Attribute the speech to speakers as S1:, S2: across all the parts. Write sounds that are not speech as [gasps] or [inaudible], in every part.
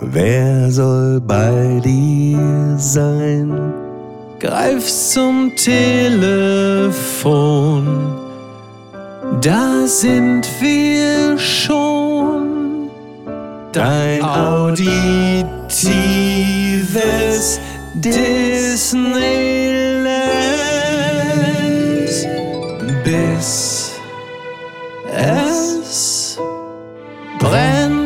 S1: Wer soll bei dir sein? Greif zum Telefon. Da sind wir schon. Dein auditives Disneyland. Bis es brennt.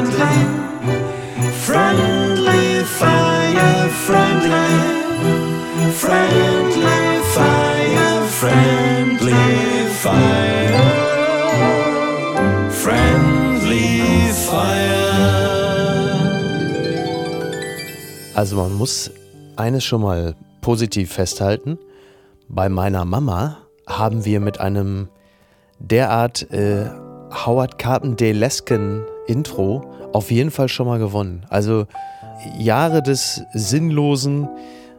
S1: Friendly, friendly fire, friendly, friendly fire, friendly fire, friendly fire.
S2: Also man muss eines schon mal positiv festhalten. Bei meiner Mama haben wir mit einem derart äh, Howard Carpendale-lesken Intro auf jeden Fall schon mal gewonnen. Also Jahre des sinnlosen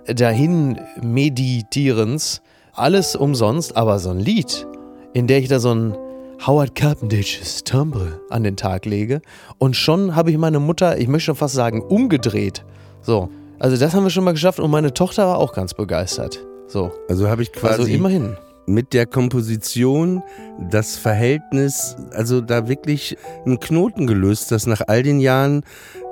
S2: dahin meditierens, alles umsonst, aber so ein Lied, in der ich da so ein Howard Carpendale's Timbre an den Tag lege und schon habe ich meine Mutter, ich möchte schon fast sagen, umgedreht. So, also das haben wir schon mal geschafft und meine Tochter war auch ganz begeistert. So,
S3: Also habe ich quasi
S2: also immerhin.
S3: Mit der Komposition das Verhältnis, also da wirklich einen Knoten gelöst, dass nach all den Jahren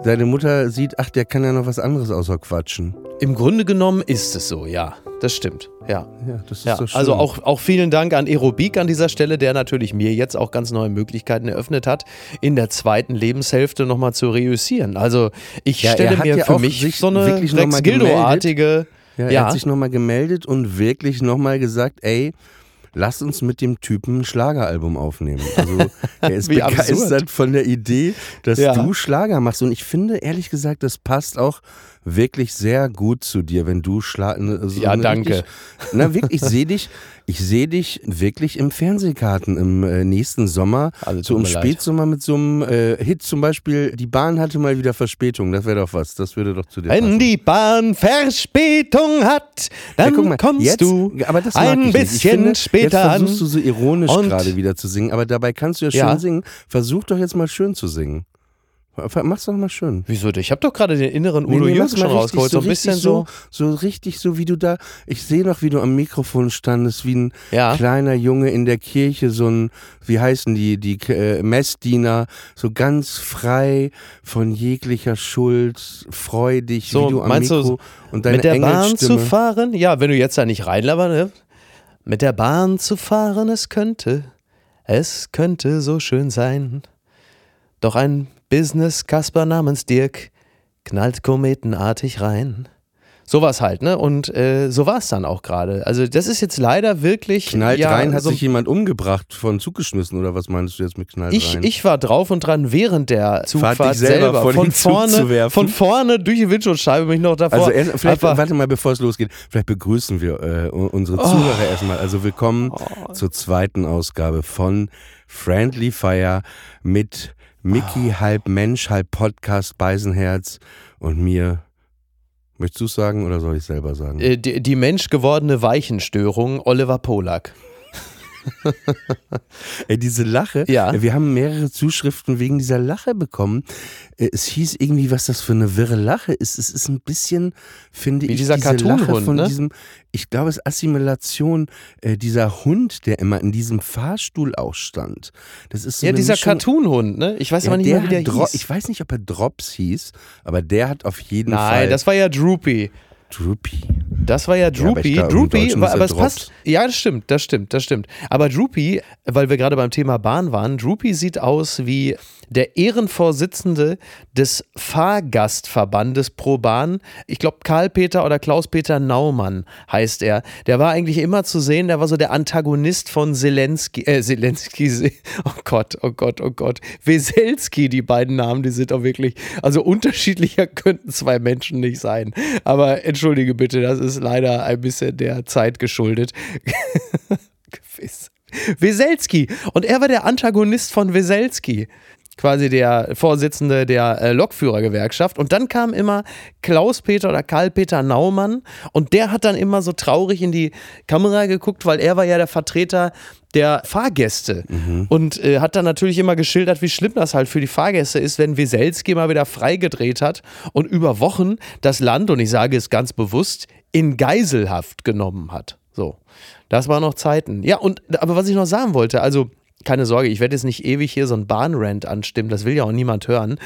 S3: deine Mutter sieht, ach, der kann ja noch was anderes außer quatschen.
S2: Im Grunde genommen ist es so, ja. Das stimmt, ja.
S3: Ja, das ist
S2: Ja, also auch, auch vielen Dank an Aerobik an dieser Stelle, der natürlich mir jetzt auch ganz neue Möglichkeiten eröffnet hat, in der zweiten Lebenshälfte nochmal zu reüssieren. Also ich
S3: Ja,
S2: stelle mir für mich so eine Rex Gildo-artige.
S3: Ja, er
S2: Ja.
S3: hat sich nochmal gemeldet und wirklich nochmal gesagt, ey, lass uns mit dem Typen ein Schlageralbum aufnehmen. Also [laughs] er ist begeistert
S2: absurd.
S3: von der Idee, dass
S2: Ja.
S3: du Schlager machst. Und ich finde, ehrlich gesagt, das passt auch wirklich sehr gut zu dir, wenn du Schlager... So
S2: Ja, danke.
S3: Richtig, na wirklich, ich sehe dich, ich sehe dich wirklich im Fernsehkarten im äh, nächsten Sommer,
S2: Also, tut
S3: so im
S2: leid.
S3: Spätsommer mit so einem äh, Hit zum Beispiel, die Bahn hatte mal wieder Verspätung, das wäre doch was, das würde doch zu dir passen.
S2: Wenn die Bahn Verspätung hat, dann
S3: Ja, mal,
S2: kommst
S3: jetzt,
S2: du
S3: aber das
S2: ein bisschen
S3: finde,
S2: später
S3: jetzt
S2: an.
S3: versuchst du so ironisch gerade wieder zu singen, aber dabei kannst du ja schön
S2: Ja.
S3: singen. Versuch doch jetzt mal schön zu singen. Mach's doch mal schön.
S2: Wieso? Ich habe doch gerade den inneren Udo
S3: Nee, nee,
S2: Jürgens schon rausgeholt, so ein bisschen
S3: richtig
S2: so.
S3: so. richtig so, wie du da, ich sehe noch, wie du am Mikrofon standest, wie ein
S2: Ja.
S3: kleiner Junge in der Kirche, so ein, wie heißen die, die äh, Messdiener, so ganz frei von jeglicher Schuld, freudig,
S2: So,
S3: wie du am
S2: meinst du,
S3: Mikro und deine
S2: Mit der Bahn zu fahren? Ja, wenn du jetzt da nicht reinlaberst, ne? Mit der Bahn zu fahren, es könnte, es könnte so schön sein. Doch ein Business-Kasper namens Dirk knallt kometenartig rein. Sowas halt, ne? Und äh, so war es dann auch gerade. Also, das ist jetzt leider wirklich.
S3: Knallt
S2: ja,
S3: rein, hat
S2: so
S3: sich jemand umgebracht, von Zug geschmissen oder was meinst du jetzt mit knallt
S2: ich,
S3: rein?
S2: ich war drauf und dran während der Zugfahrt
S3: dich selber vor
S2: von vorne, von vorne durch die Windschutzscheibe mich noch davor.
S3: also erst, vielleicht,
S2: einfach-
S3: warte mal, bevor es losgeht, vielleicht begrüßen wir äh, unsere
S2: Oh.
S3: Zuhörer erstmal. Also willkommen zur zweiten Ausgabe von Friendly Fire mit Mickey,
S2: Oh.
S3: halb Mensch, halb Podcast, Beisenherz und mir. Möchtest du es sagen oder soll ich selber sagen?
S2: Äh, die, die menschgewordene Weichenstörung Oliver Polak. [laughs]
S3: Ey, diese Lache,
S2: Ja.
S3: wir haben mehrere Zuschriften wegen dieser Lache bekommen. Äh, Es hieß irgendwie, was das für eine wirre Lache ist. Es ist ein bisschen, finde
S2: Wie
S3: ich,
S2: dieser
S3: diese Lache
S2: Cartoon-Hund,
S3: von
S2: ne?
S3: diesem, ich glaube, es ist Assimilation, äh, dieser Hund, der immer in diesem Fahrstuhl auch stand. Das ist so
S2: Ja, dieser Cartoon-Hund, ne? Ich weiß
S3: Ja,
S2: aber nicht mehr, wie der
S3: Dro-
S2: hieß.
S3: Ich weiß nicht, ob er Drops hieß, aber der hat auf jeden
S2: Nein,
S3: Fall
S2: das war ja Droopy.
S3: Droopy.
S2: Das war ja
S3: Ja, aber
S2: Droopy. Droopy, war,
S3: er
S2: aber es passt. Ja, das stimmt, das stimmt, das stimmt. Aber Droopy, weil wir gerade beim Thema Bahn waren, Droopy sieht aus wie der Ehrenvorsitzende des Fahrgastverbandes pro Bahn. Ich glaube, Karl-Peter oder Klaus-Peter Naumann heißt er. Der war eigentlich immer zu sehen, der war so der Antagonist von Zelensky, äh, Zelensky, oh Gott, oh Gott, oh Gott. Weselski, die beiden Namen, die sind doch wirklich, also unterschiedlicher [laughs] könnten zwei Menschen nicht sein. Aber entschuldige bitte, das ist leider ein bisschen der Zeit geschuldet. [laughs] Gewiss. Weselski. Und er war der Antagonist von Weselski. Quasi der Vorsitzende der äh, Lokführergewerkschaft. Und dann kam immer Klaus-Peter oder Karl-Peter Naumann. Und der hat dann immer so traurig in die Kamera geguckt, weil er war ja der Vertreter der Fahrgäste. Und äh, hat dann natürlich immer geschildert, wie schlimm das halt für die Fahrgäste ist, wenn Weselski mal wieder freigedreht hat und über Wochen das Land, und ich sage es ganz bewusst, in Geiselhaft genommen hat. So. Das waren noch Zeiten. Ja, und aber was ich noch sagen wollte, also keine Sorge, ich werde jetzt nicht ewig hier so ein Bahnrant anstimmen, das will ja auch niemand hören.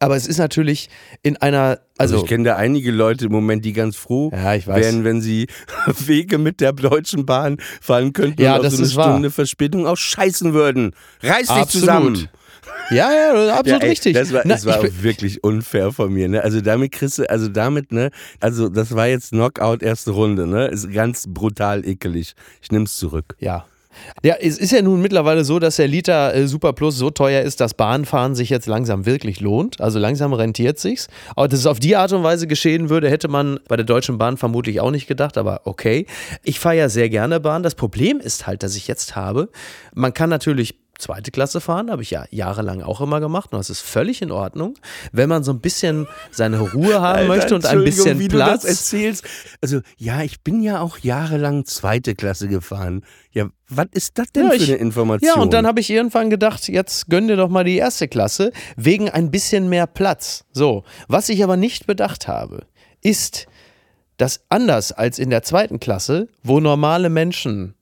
S2: Aber es ist natürlich in einer,
S3: Also,
S2: also,
S3: ich kenne da einige Leute im Moment, die ganz froh
S2: Ja,
S3: wären, wenn sie [laughs] Wege mit der Deutschen Bahn fahren könnten
S2: Ja,
S3: und auf
S2: das
S3: so eine
S2: ist wahr.
S3: Stunde Verspätung auch scheißen würden. Reiß dich
S2: Absolut.
S3: zusammen.
S2: Ja, ja, absolut
S3: Ja, ey,
S2: richtig.
S3: Das war,
S2: Na,
S3: das war wirklich unfair von mir. Ne? Also damit kriegst du, also damit, ne, also das war jetzt Knockout erste Runde, ne? Ist ganz brutal ekelig. Ich nehm's zurück.
S2: Ja. Ja, es ist ja nun mittlerweile so, dass der Liter äh, Super Plus so teuer ist, dass Bahnfahren sich jetzt langsam wirklich lohnt. Also langsam rentiert sich's. Aber dass es auf die Art und Weise geschehen würde, hätte man bei der Deutschen Bahn vermutlich auch nicht gedacht, aber okay. Ich fahre ja sehr gerne Bahn. Das Problem ist halt, dass ich jetzt habe, man kann natürlich zweite Klasse fahren, habe ich ja jahrelang auch immer gemacht und das ist völlig in Ordnung. Wenn man so ein bisschen seine Ruhe haben möchte und ein bisschen
S3: wie
S2: Platz.
S3: du das erzählst. Also, ja, ich bin ja auch jahrelang zweite Klasse gefahren. Ja, was ist das denn
S2: Ja,
S3: für
S2: ich-
S3: eine Information?
S2: Ja, und dann habe ich irgendwann gedacht, jetzt gönn dir doch mal die erste Klasse, wegen ein bisschen mehr Platz. So, was ich aber nicht bedacht habe, ist, dass anders als in der zweiten Klasse, wo normale Menschen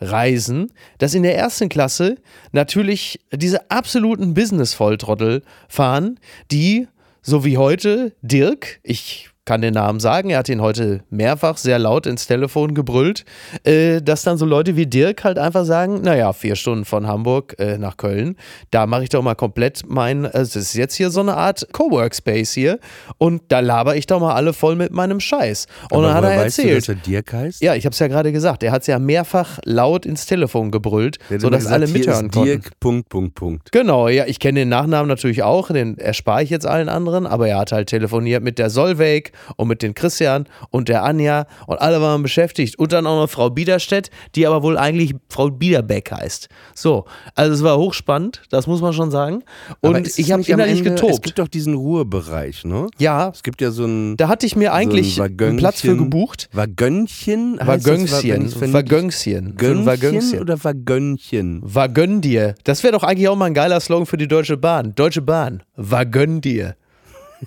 S2: reisen, dass in der ersten Klasse natürlich diese absoluten Business-Volltrottel fahren, die, so wie heute, Dirk, ich kann den Namen sagen, er hat ihn heute mehrfach sehr laut ins Telefon gebrüllt, äh, dass dann so Leute wie Dirk halt einfach sagen, naja, vier Stunden von Hamburg äh, nach Köln, da mache ich doch mal komplett mein, äh, das ist jetzt hier so eine Art Coworkspace hier und da laber ich doch mal alle voll mit meinem Scheiß. Und
S3: Aber
S2: dann hat er erzählt,
S3: Du, dass er Dirk heißt?
S2: ja, ich habe es ja gerade gesagt. Er hat es ja mehrfach laut ins Telefon gebrüllt,
S3: immer
S2: sodass
S3: gesagt,
S2: alle mithören konnten.
S3: Dirk, Punkt, Punkt, Punkt.
S2: Genau, ja, ich kenne den Nachnamen natürlich auch, den erspare ich jetzt allen anderen, aber er hat halt telefoniert mit der Solveig und mit den Christian und der Anja und alle waren beschäftigt und dann auch noch Frau Biederstedt, die aber wohl eigentlich Frau Biederbeck heißt. So, also es war hochspannend, das muss man schon sagen. Und
S3: es
S2: ich habe innerlich
S3: Ende- Es
S2: getobt.
S3: gibt doch diesen Ruhebereich, ne?
S2: Ja,
S3: Es gibt ja so ein
S2: da hatte ich mir eigentlich
S3: so ein
S2: einen Platz für gebucht.
S3: Wagönchen.
S2: Wagönchen, Wagönchen, Wagönchen.
S3: oder Wagönchen?
S2: Wagönn dir. Das wäre doch eigentlich auch mal ein geiler Slogan für die Deutsche Bahn. Deutsche Bahn. Wagönn dir.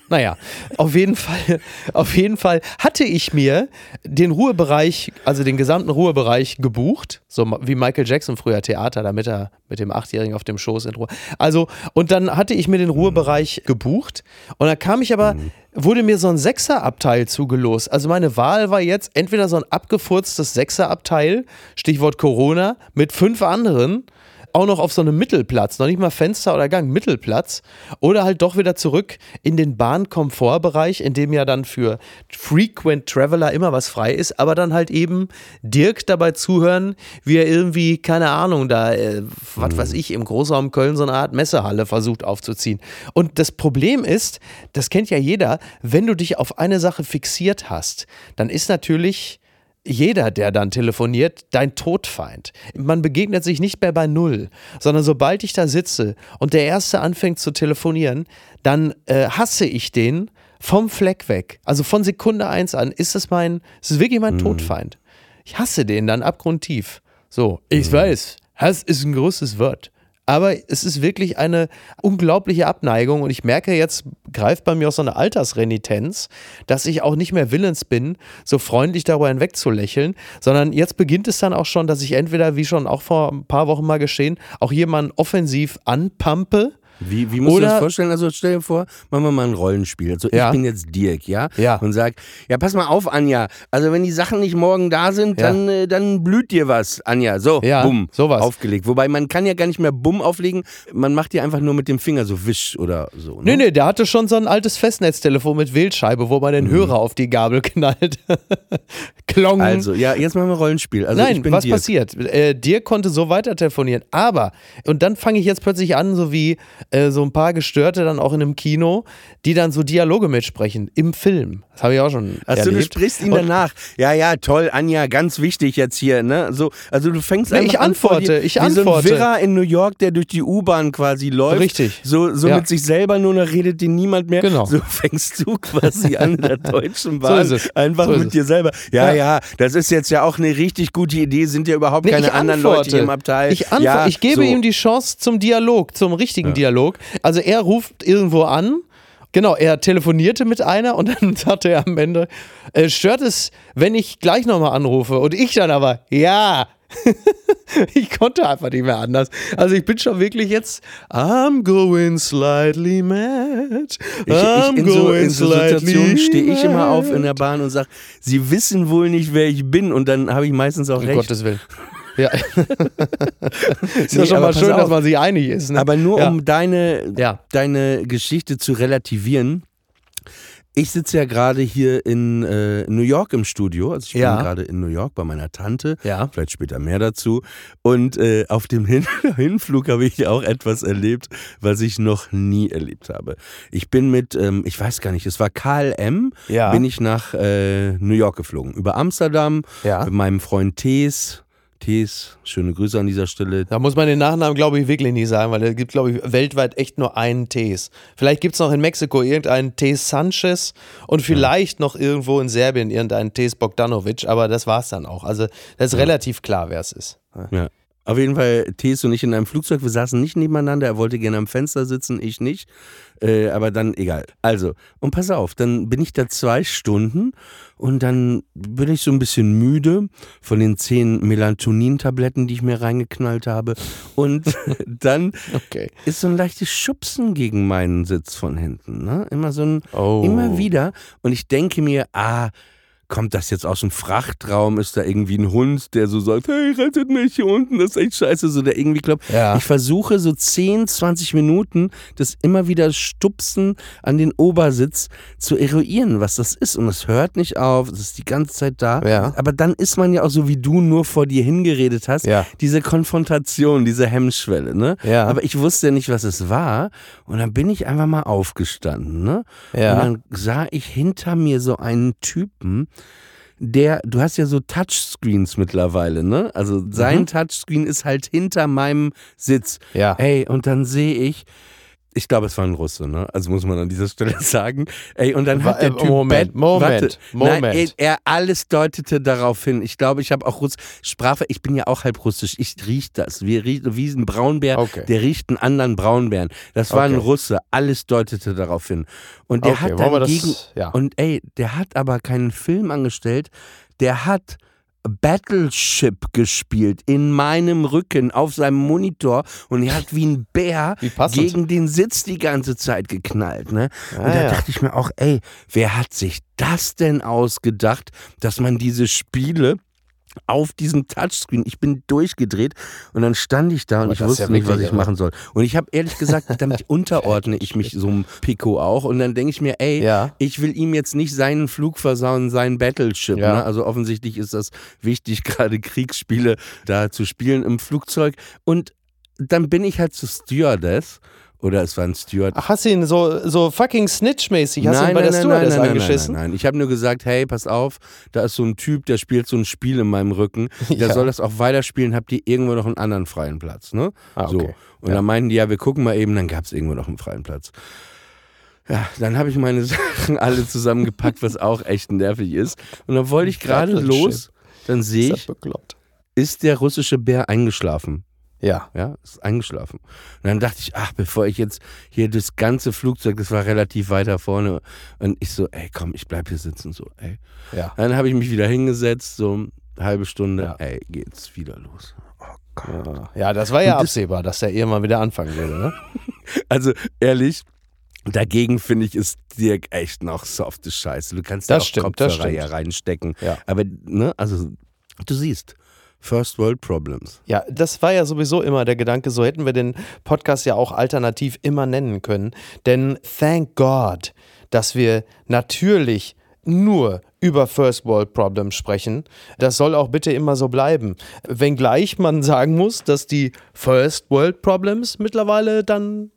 S2: Naja, auf jeden Fall, auf jeden Fall hatte ich mir den Ruhebereich, also den gesamten Ruhebereich gebucht, so wie Michael Jackson früher Theater, damit er mit dem Achtjährigen auf dem Schoß in Ruhe. Also, und dann hatte ich mir den Ruhebereich gebucht und dann kam ich aber, wurde mir so ein Sechserabteil zugelost. Also meine Wahl war jetzt entweder so ein abgefurztes Sechserabteil, Stichwort Corona, mit fünf anderen auch noch auf so einem Mittelplatz, noch nicht mal Fenster oder Gang, Mittelplatz. Oder halt doch wieder zurück in den Bahnkomfortbereich, in dem ja dann für Frequent Traveler immer was frei ist, aber dann halt eben Dirk dabei zuhören, wie er irgendwie, keine Ahnung, da, äh, was weiß ich, im Großraum Köln so eine Art Messehalle versucht aufzuziehen. Und das Problem ist, das kennt ja jeder, wenn du dich auf eine Sache fixiert hast, dann ist natürlich jeder, der dann telefoniert, dein Todfeind. Man begegnet sich nicht mehr bei Null, sondern sobald ich da sitze und der Erste anfängt zu telefonieren, dann äh, hasse ich den vom Fleck weg. Also von Sekunde eins an ist es mein, es ist wirklich mein Todfeind. Ich hasse den dann abgrundtief. So, ich weiß, Hass ist ein großes Wort. Aber es ist wirklich eine unglaubliche Abneigung und ich merke jetzt, greift bei mir auch so eine Altersrenitenz, dass ich auch nicht mehr willens bin, so freundlich darüber hinwegzulächeln, sondern jetzt beginnt es dann auch schon, dass ich entweder, wie schon auch vor ein paar Wochen mal geschehen, auch jemanden offensiv anpampe
S3: Wie, wie musst du
S2: Oder-
S3: das vorstellen? Also stell dir vor, machen wir mal ein Rollenspiel. Also
S2: Ja.
S3: ich bin jetzt Dirk, ja?
S2: Ja.
S3: Und sag, ja, pass mal auf, Anja. Also wenn die Sachen nicht morgen da sind,
S2: Ja.
S3: dann, äh, dann blüht dir was, Anja. So,
S2: Ja,
S3: bumm,
S2: sowas.
S3: aufgelegt. Wobei man kann ja gar nicht mehr bumm auflegen. Man macht ja einfach nur mit dem Finger so wisch oder so.
S2: Nee,
S3: Ne?
S2: nee, der hatte schon so ein altes Festnetztelefon mit Wählscheibe, wo man den Hörer auf die Gabel knallt. [laughs] Klong.
S3: Also, ja, jetzt machen wir Rollenspiel. Also ich
S2: Nein, was
S3: Dirk.
S2: passiert? Äh, Dirk konnte so weiter telefonieren, aber, und dann fange ich jetzt plötzlich an, so wie äh, so ein paar Gestörte dann auch in einem Kino, die dann so Dialoge mitsprechen im Film. Das habe ich auch schon
S3: Also du
S2: erlebt.
S3: sprichst ihn danach. Ja, ja, toll, Anja, ganz wichtig jetzt hier, ne? So, also du fängst
S2: Nee,
S3: einfach
S2: ich
S3: an
S2: antworte,
S3: dir,
S2: ich
S3: wie
S2: antworte.
S3: so ein Wirrer in New York, der durch die U-Bahn quasi läuft.
S2: Richtig.
S3: So, so
S2: Ja.
S3: mit sich selber nur noch redet den niemand mehr.
S2: Genau.
S3: So fängst du quasi an in der [laughs] deutschen Bahn.
S2: ist es.
S3: Einfach
S2: So
S3: mit
S2: es.
S3: dir selber. Ja, ja,
S2: Ja.
S3: das ist jetzt ja auch eine richtig gute Idee. Sind ja überhaupt
S2: Nee,
S3: keine anderen
S2: antworte.
S3: Leute hier im Abteil.
S2: Ich, antwo-
S3: ja,
S2: ich gebe
S3: so.
S2: ihm die Chance zum Dialog, zum richtigen Dialog. Also er ruft irgendwo an. Genau, er telefonierte mit einer und [laughs] dann sagte er am Ende, äh, stört es, wenn ich gleich nochmal anrufe? Und ich dann aber, ja. [laughs] ich konnte einfach nicht mehr anders. Also ich bin schon wirklich jetzt, I'm going slightly mad.
S3: Ich, ich,
S2: I'm
S3: in so, in so Situationen stehe ich immer auf in der Bahn und sage, sie wissen wohl nicht, wer ich bin. Und dann habe ich meistens auch
S2: Um
S3: recht.
S2: Gottes Willen. Ja. [laughs] ist
S3: Nee,
S2: ja schon mal schön, dass
S3: auf.
S2: man sich einig ist. Ne?
S3: Aber nur
S2: Ja.
S3: um deine,
S2: Ja.
S3: deine Geschichte zu relativieren. Ich sitze ja gerade hier in äh, New York im Studio. Also ich
S2: Ja.
S3: bin gerade in New York bei meiner Tante.
S2: Ja.
S3: Vielleicht später mehr dazu. Und äh, auf dem Hin [laughs] Hinflug habe ich auch etwas erlebt, was ich noch nie erlebt habe. Ich bin mit, ähm, ich weiß gar nicht, es war KLM,
S2: Ja.
S3: bin ich nach äh, New York geflogen. Über Amsterdam
S2: Ja.
S3: mit meinem Freund Tees. Tees, schöne Grüße an dieser Stelle.
S2: Da muss man den Nachnamen, glaube ich, wirklich nicht sagen, weil es gibt, glaube ich, weltweit echt nur einen Tees. Vielleicht gibt es noch in Mexiko irgendeinen Tees Sanchez und vielleicht noch irgendwo in Serbien irgendeinen Tees Bogdanovic, aber das war es dann auch. Also das ist relativ klar, wer es ist.
S3: Ja. Auf jeden Fall, Tees und ich in einem Flugzeug, wir saßen nicht nebeneinander, er wollte gerne am Fenster sitzen, ich nicht. Äh, aber dann egal. Also, und pass auf, dann bin ich da zwei Stunden und dann bin ich so ein bisschen müde von den zehn Melatonin-Tabletten, die ich mir reingeknallt habe. Und [laughs] dann
S2: Okay.
S3: ist so ein leichtes Schubsen gegen meinen Sitz von hinten. Ne? Immer so ein,
S2: Oh.
S3: immer wieder. Und ich denke mir, ah, kommt das jetzt aus dem Frachtraum? Ist da irgendwie ein Hund, der so sagt, hey, rettet mich hier unten, das ist echt scheiße, so der irgendwie klopft.
S2: Ja.
S3: Ich versuche so 10, 20 Minuten das immer wieder Stupsen an den Obersitz zu eruieren, was das ist. Und es hört nicht auf, es ist die ganze Zeit da.
S2: Ja.
S3: Aber dann ist man ja auch so, wie du nur vor dir hingeredet hast,
S2: Ja.
S3: diese Konfrontation, diese Hemmschwelle. Ne?
S2: Ja.
S3: Aber ich wusste ja nicht, was es war. Und dann bin ich einfach mal aufgestanden. Ne?
S2: Ja.
S3: Und dann sah ich hinter mir so einen Typen, der, du hast ja so Touchscreens mittlerweile, ne? Also sein
S2: Mhm.
S3: Touchscreen ist halt hinter meinem Sitz.
S2: Ja.
S3: Ey, und dann sehe ich, ich glaube, es war ein Russe, ne? Also muss man an dieser Stelle [laughs] sagen. Ey, und dann hat der Typ
S2: Moment, Moment,
S3: warte,
S2: Moment.
S3: Nein, ey, er alles deutete darauf hin. Ich glaube, ich habe auch Russ Sprache, ich bin ja auch halb russisch. Ich riech das. Wir riechen wie ein Braunbär,
S2: Okay.
S3: der riecht einen anderen Braunbären. Das war ein
S2: Okay.
S3: Russe. Alles deutete darauf hin. Und der
S2: Okay,
S3: hat dann
S2: das-
S3: gegen
S2: ja.
S3: und ey, der hat aber keinen Film angestellt. Der hat Battleship gespielt in meinem Rücken auf seinem Monitor und er hat wie ein Bär
S2: Wie
S3: gegen den Sitz die ganze Zeit geknallt. Ne? Und
S2: Ah,
S3: da
S2: ja.
S3: dachte ich mir auch, ey, wer hat sich das denn ausgedacht, dass man diese Spiele auf diesem Touchscreen, ich bin durchgedreht und dann stand ich da und
S2: Aber
S3: ich wusste
S2: ja
S3: nicht, was ich
S2: irre.
S3: machen soll. Und ich habe ehrlich gesagt, damit [laughs] unterordne ich mich so einem Pico auch und dann denke ich mir, ey,
S2: Ja.
S3: ich will ihm jetzt nicht seinen Flug versauen, sein Battleship.
S2: Ja.
S3: Ne? Also offensichtlich ist das wichtig, [laughs] gerade Kriegsspiele da zu spielen im Flugzeug. Und dann bin ich halt zu Stewardess. Oder es war ein Steward.
S2: Ach, hast du ihn so, so fucking snitch-mäßig, hast du ihn bei der Stewardess
S3: nein,
S2: angeschissen?
S3: Nein, nein, nein. Ich habe nur gesagt, hey, pass auf, da ist so ein Typ, der spielt so ein Spiel in meinem Rücken. [laughs] Der
S2: Ja.
S3: soll das auch weiterspielen, habt ihr irgendwo noch einen anderen freien Platz, ne?
S2: Ah,
S3: So.
S2: okay.
S3: Und
S2: Ja.
S3: dann meinten die, ja, wir gucken mal eben, dann gab es irgendwo noch einen freien Platz. Ja, dann habe ich meine [laughs] Sachen alle zusammengepackt, was auch echt nervig ist. Und dann wollte ich gerade los, dann sehe ich, ist der russische Bär eingeschlafen.
S2: Ja.
S3: Ja, ist eingeschlafen. Und dann dachte ich, ach, bevor ich jetzt hier das ganze Flugzeug, das war relativ weiter vorne, und ich so, ey, komm, ich bleib hier sitzen, so, ey.
S2: Ja.
S3: Dann habe ich mich wieder hingesetzt, so eine halbe Stunde,
S2: Ja.
S3: ey, geht's wieder los. Oh Gott.
S2: Ja, das war ja
S3: das-
S2: absehbar, dass der irgendwann wieder anfangen würde, ne? [laughs]
S3: Also ehrlich, dagegen finde ich, ist Dirk echt noch softe Scheiße. Du kannst da
S2: Das
S3: auch
S2: stimmt,
S3: Kopfhörer reinstecken.
S2: Ja.
S3: Aber, ne, also, du siehst, First World Problems.
S2: Ja, das war ja sowieso immer der Gedanke, so hätten wir den Podcast ja auch alternativ immer nennen können. Denn thank God, dass wir natürlich nur über First World Problems sprechen. Das soll auch bitte immer so bleiben. Wenngleich man sagen muss, dass die First World Problems mittlerweile dann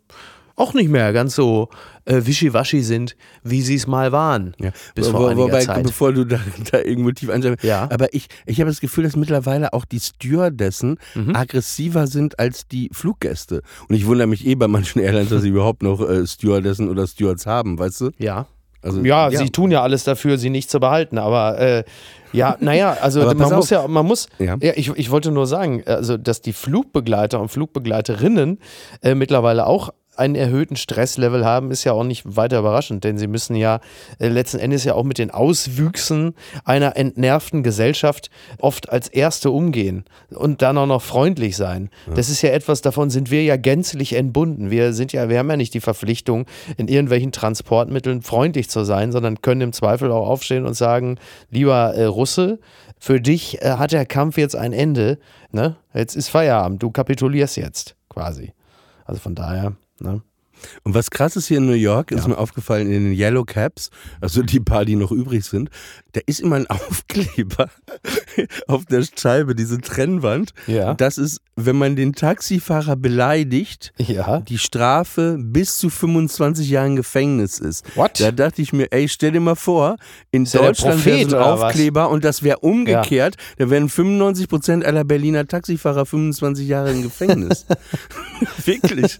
S2: auch nicht mehr ganz so äh, wischiwaschi sind, wie sie es mal waren.
S3: Ja.
S2: Bis
S3: Wo-
S2: vor
S3: wo-
S2: einiger
S3: Wobei,
S2: Zeit.
S3: bevor du da, [laughs] da irgendwo tief einsteigst,
S2: Ja.
S3: aber ich, ich habe das Gefühl, dass mittlerweile auch die Stewardessen
S2: Mhm.
S3: aggressiver sind als die Fluggäste. Und ich wundere mich eh bei manchen [laughs] Airlines, dass sie überhaupt noch äh, Stewardessen oder Stewards haben, weißt du?
S2: Ja.
S3: Also,
S2: Ja, sie tun ja alles dafür, sie nicht zu behalten. Aber äh, ja, naja, also [laughs] man muss ja, man muss,
S3: Ja.
S2: ja, ich, ich wollte nur sagen, also dass die Flugbegleiter und Flugbegleiterinnen äh, mittlerweile auch einen erhöhten Stresslevel haben, ist ja auch nicht weiter überraschend, denn sie müssen ja äh, letzten Endes ja auch mit den Auswüchsen einer entnervten Gesellschaft oft als Erste umgehen und dann auch noch freundlich sein. Das ist ja etwas, davon sind wir ja gänzlich entbunden. Wir sind ja, wir haben ja nicht die Verpflichtung, in irgendwelchen Transportmitteln freundlich zu sein, sondern können im Zweifel auch aufstehen und sagen, lieber äh, Russe, für dich äh, hat der Kampf jetzt ein Ende, ne? Jetzt ist Feierabend, du kapitulierst jetzt quasi. Also von daher, ne?
S3: Und was krass ist hier in New York, ist mir aufgefallen in den Yellow Caps, also die paar, die noch übrig sind, da ist immer ein [laughs] Aufkleber auf der Scheibe, diese Trennwand.
S2: Ja.
S3: Das ist, wenn man den Taxifahrer beleidigt,
S2: Ja.
S3: die Strafe bis zu 25 Jahren Gefängnis ist.
S2: What?
S3: Da dachte ich mir, ey, stell dir mal vor, in
S2: Ist ja
S3: Deutschland wäre so ein? Aufkleber und das wäre umgekehrt, da wären 95 Prozent aller Berliner Taxifahrer 25 Jahre im Gefängnis. [laughs] [laughs] Wirklich.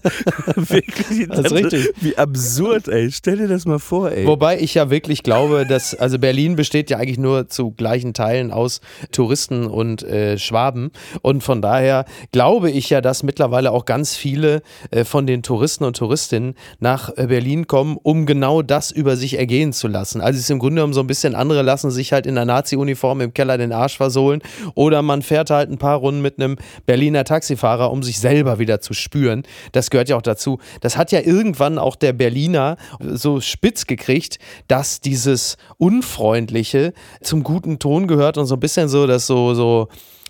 S3: Wirklich.
S2: Das ist richtig.
S3: Wie absurd, ey. Stell dir das mal vor, ey.
S2: Wobei ich ja wirklich glaube, dass, also Berlin besteht ja eigentlich nur zu gleichen Teilen aus Touristen und äh, Schwaben. Und von daher glaube ich ja, dass mittlerweile auch ganz viele äh, von den Touristen und Touristinnen nach äh, Berlin kommen, um genau das über sich ergehen zu lassen. Also es ist im Grunde genommen so ein bisschen, andere lassen sich halt in der Nazi-Uniform im Keller den Arsch versohlen oder man fährt halt ein paar Runden mit einem Berliner Taxifahrer, um sich selber wieder zu spüren. Das gehört ja auch dazu. Das hat ja irgendwann auch der Berliner so spitz gekriegt, dass dieses Unfreundliche zum guten Ton gehört und so ein bisschen so, das so, so,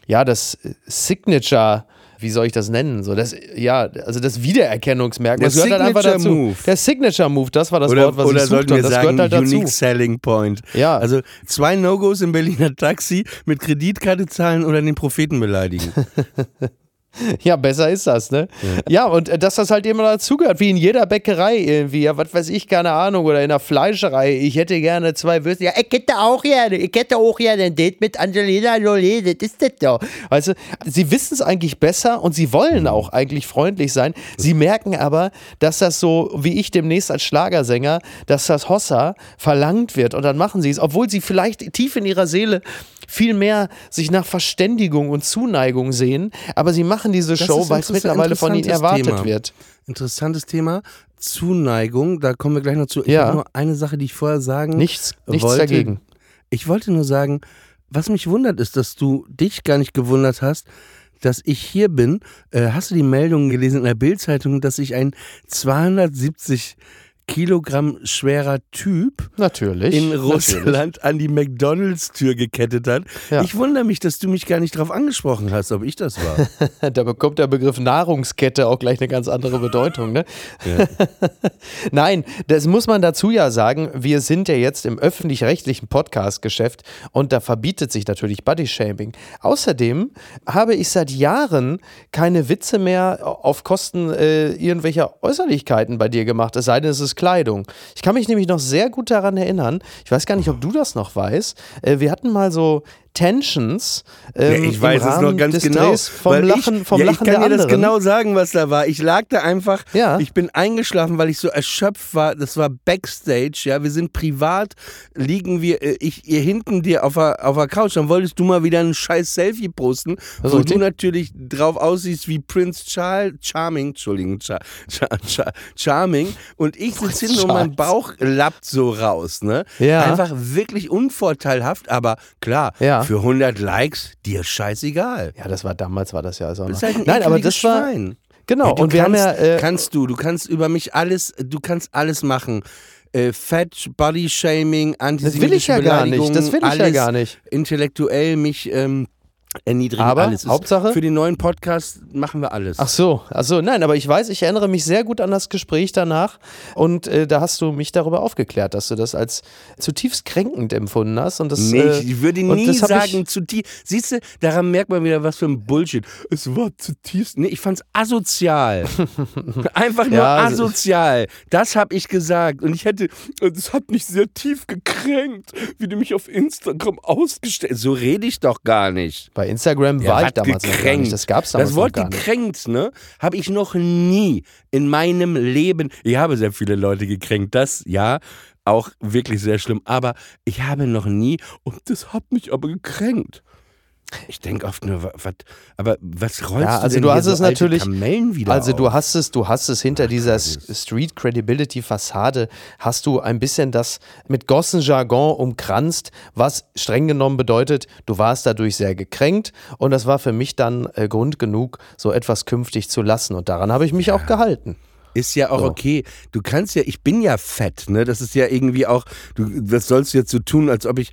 S2: ja, das Signature. Wie soll ich das nennen? So das, ja, also das Wiedererkennungsmerkmal.
S3: Der
S2: das gehört halt einfach dazu.
S3: Signature Move.
S2: Der Signature Move, das war das
S3: oder
S2: Wort, was
S3: oder
S2: ich
S3: sollten
S2: suchte.
S3: wir
S2: das
S3: sagen,
S2: gehört halt dazu.
S3: Unique Selling Point.
S2: Ja.
S3: Also zwei No-Gos im Berliner Taxi mit Kreditkarte zahlen oder den Propheten beleidigen. [laughs] [laughs]
S2: Ja, besser ist das, ne? Ja, und äh, dass das halt immer dazugehört, wie in jeder Bäckerei irgendwie, ja, was weiß ich, keine Ahnung, oder in der Fleischerei, ich hätte gerne zwei Würste, ja, ich hätte auch gerne, ich hätte auch gerne ein Date mit Angelina Jolie, das ist das doch. Weißt du, sie wissen es eigentlich besser und sie wollen auch eigentlich freundlich sein, sie merken aber, dass das so, wie ich demnächst als Schlagersänger, dass das Hossa verlangt wird und dann machen sie es, obwohl sie vielleicht tief in ihrer Seele viel mehr sich nach Verständigung und Zuneigung sehen, aber sie machen diese
S3: Das
S2: Show, weil es mittlerweile von ihnen erwartet
S3: Thema.
S2: wird.
S3: Interessantes Thema. Zuneigung, da kommen wir gleich noch zu. Ich
S2: Ja.
S3: habe nur eine Sache, die ich vorher sagen
S2: Nichts, nichts
S3: wollte.
S2: dagegen.
S3: Ich wollte nur sagen, was mich wundert, ist, dass du dich gar nicht gewundert hast, dass ich hier bin. Äh, hast du die Meldung gelesen in der Bildzeitung, dass ich ein 270 Kilogramm schwerer Typ
S2: Natürlich.
S3: in
S2: natürlich.
S3: Russland an die McDonalds-Tür gekettet hat?
S2: Ja.
S3: Ich wundere mich, dass du mich gar nicht darauf angesprochen hast, ob ich das war. [laughs]
S2: Da bekommt der Begriff Nahrungskette auch gleich eine ganz andere Bedeutung. Ne? [laughs] Nein, das muss man dazu ja sagen. Wir sind ja jetzt im öffentlich-rechtlichen Podcast-Geschäft und da verbietet sich natürlich Bodyshaming. Außerdem habe ich seit Jahren keine Witze mehr auf Kosten äh, irgendwelcher Äußerlichkeiten bei dir gemacht, es sei denn, es ist Kleidung. Ich kann mich nämlich noch sehr gut daran erinnern, ich weiß gar nicht, ob du das noch weißt, äh, wir hatten mal so Tensions. Ähm,
S3: Ja, ich weiß es noch ganz genau.
S2: Drehs vom Lachen,
S3: ich,
S2: vom
S3: ja,
S2: Lachen
S3: ich kann dir das genau sagen, was da war. Ich lag da einfach,
S2: Ja.
S3: ich bin eingeschlafen, weil ich so erschöpft war. Das war Backstage, ja. Wir sind privat, liegen wir, äh, ich, ihr hinten dir auf der, auf der Couch. Dann wolltest du mal wieder ein scheiß Selfie posten,
S2: ist
S3: wo
S2: richtig.
S3: du natürlich drauf aussiehst wie Prince Charles, Charming, Entschuldigung, Char, Char, Char, Charming. Und ich sitze hinten und mein. Bauch lappt so raus, ne?
S2: Ja.
S3: Einfach wirklich unvorteilhaft, aber klar,
S2: Ja.
S3: Für 100 Likes, dir scheißegal.
S2: Ja, das war damals, war das ja so.
S3: Das ist
S2: noch.
S3: halt ein
S2: Nein, aber das war.
S3: Schwein.
S2: Genau,
S3: Hey, du
S2: und wir haben ja.
S3: kannst,
S2: Äh,
S3: kannst du, du kannst über mich alles, du kannst alles machen. Äh, Fat, Body Shaming, antisemitische
S2: das will ich ja gar nicht. Das will ich ja gar nicht.
S3: Intellektuell mich ähm, erniedrigen,
S2: Aber
S3: alles. Ist-
S2: Hauptsache-
S3: Für den neuen Podcast machen wir alles.
S2: Ach so, ach so, nein, aber ich weiß, ich erinnere mich sehr gut an das Gespräch danach und äh, da hast du mich darüber aufgeklärt, dass du das als zutiefst kränkend empfunden hast und das.
S3: Nee,
S2: äh,
S3: ich würde nie sagen,
S2: ich-
S3: zu tief. Siehst du, daran merkt man wieder, was für ein Bullshit. Es war zutiefst. Nee, ich fand's asozial. [laughs] Einfach nur
S2: Ja, also-
S3: asozial. Das habe ich gesagt. Und ich hätte, das hat mich sehr tief gekränkt, wie du mich auf Instagram ausgestellt So rede ich doch gar nicht.
S2: Bei Instagram
S3: Ja,
S2: war ich damals noch
S3: gekränkt.
S2: nicht. Das gab's damals
S3: Das Wort
S2: noch
S3: gekränkt, ne, habe ich noch nie in meinem Leben. Ich habe sehr viele Leute gekränkt, das ja, auch wirklich sehr schlimm. Aber ich habe noch nie, und das hat mich aber gekränkt. Ich denke oft nur, wa- was, aber was rollst
S2: Ja,
S3: du
S2: also
S3: denn
S2: du hast
S3: so
S2: es
S3: alte
S2: natürlich-
S3: Kamellen wieder
S2: Also du
S3: auf?
S2: hast es, du hast es hinter dieser S- Street Credibility Fassade hast du ein bisschen das mit Gossenjargon umkranzt, was streng genommen bedeutet, du warst dadurch sehr gekränkt und das war für mich dann äh, Grund genug, so etwas künftig zu lassen und daran habe ich mich auch gehalten.
S3: Ist ja auch
S2: So.
S3: okay. Du kannst ja, ich bin ja fett, ne? Das ist ja irgendwie auch, du, was sollst du jetzt so tun, als ob ich,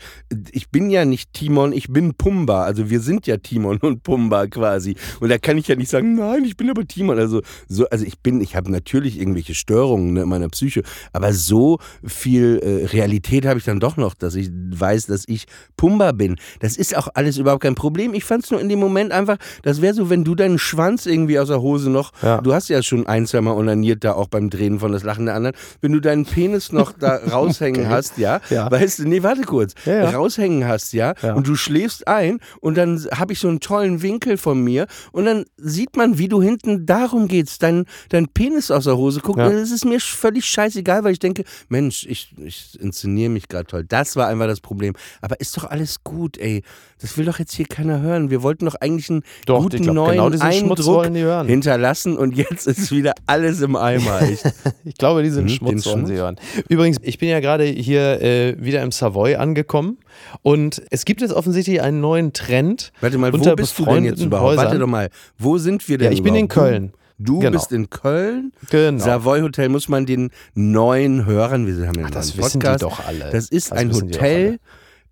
S3: ich bin ja nicht Timon, ich bin Pumba. Also wir sind ja Timon und Pumba quasi. Und da kann ich ja nicht sagen, nein, ich bin aber Timon. Also, so, also ich bin, ich habe natürlich irgendwelche Störungen ne, in meiner Psyche, aber so viel äh, Realität habe ich dann doch noch, dass ich weiß, dass ich Pumba bin. Das ist auch alles überhaupt kein Problem. Ich fand es nur in dem Moment einfach, das wäre so, wenn du deinen Schwanz irgendwie aus der Hose noch,
S2: Ja.
S3: du hast ja schon ein, zwei Mal onaniert da auch beim Drehen von das Lachen der anderen, wenn du deinen Penis noch da [laughs] raushängen hast, ja,
S2: Ja.
S3: weißt du, nee, warte kurz,
S2: Ja, ja.
S3: raushängen hast, ja, und du schläfst ein und dann habe ich so einen tollen Winkel von mir und dann sieht man, wie du hinten, darum geht's, dein, dein Penis aus der Hose guckt
S2: Ja.
S3: und es ist mir völlig scheißegal, weil ich denke, Mensch, ich, ich inszeniere mich gerade toll. Das war einfach das Problem. Aber ist doch alles gut, ey. Das will doch jetzt hier keiner hören. Wir wollten doch eigentlich einen
S2: Doch,
S3: guten
S2: glaub,
S3: neuen
S2: genau diesen Schmutz
S3: Eindruck hinterlassen und jetzt ist wieder alles im Eimer. Ich, [laughs]
S2: Ich glaube, Schmutz
S3: den
S2: wollen
S3: Schmutz.
S2: Hören. Übrigens, ich bin ja gerade hier äh, wieder im Savoy angekommen und es gibt jetzt offensichtlich einen neuen Trend.
S3: warte mal, wo bist du denn jetzt überhaupt?
S2: Häusern.
S3: Warte doch mal. Wo sind wir denn
S2: Ja, ich bin in
S3: überhaupt?
S2: Köln.
S3: Du
S2: Genau.
S3: bist in Köln.
S2: Genau.
S3: Savoy Hotel muss man den neuen Hörern, wir haben ja einen
S2: das
S3: neuen
S2: wissen die
S3: Podcast.
S2: doch alle.
S3: Das ist
S2: Das
S3: ein
S2: die
S3: Hotel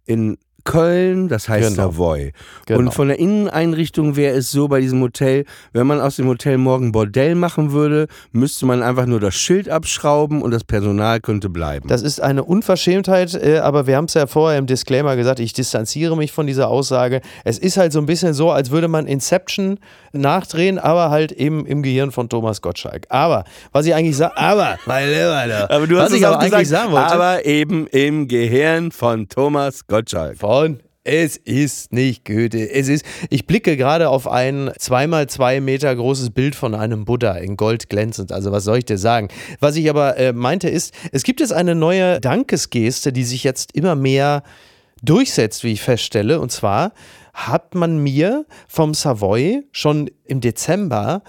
S3: in Köln, das heißt
S2: Genau.
S3: Savoy.
S2: Genau.
S3: Und von der Inneneinrichtung wäre es so bei diesem Hotel, wenn man aus dem Hotel morgen Bordell machen würde, müsste man einfach nur das Schild abschrauben und das Personal könnte bleiben.
S2: Das ist eine Unverschämtheit, äh, aber wir haben es ja vorher im Disclaimer gesagt, ich distanziere mich von dieser Aussage. Es ist halt so ein bisschen so, als würde man Inception nachdrehen, aber halt eben im Gehirn von Thomas Gottschalk. Aber, was ich eigentlich sage, aber, mein Lieber, da,
S3: aber du
S2: was
S3: hast
S2: ich
S3: es
S2: aber
S3: auch
S2: eigentlich
S3: gesagt,
S2: sagen wollte,
S3: aber eben im Gehirn von Thomas Gottschalk.
S2: von es ist nicht Goethe. Es ist, ich blicke gerade auf ein zweimal zwei Meter großes Bild von einem Buddha in Gold glänzend. Also was soll ich dir sagen? Was ich aber äh, meinte ist, es gibt jetzt eine neue Dankesgeste, die sich jetzt immer mehr durchsetzt, wie ich feststelle. Und zwar hat man mir vom Savoy schon im Dezember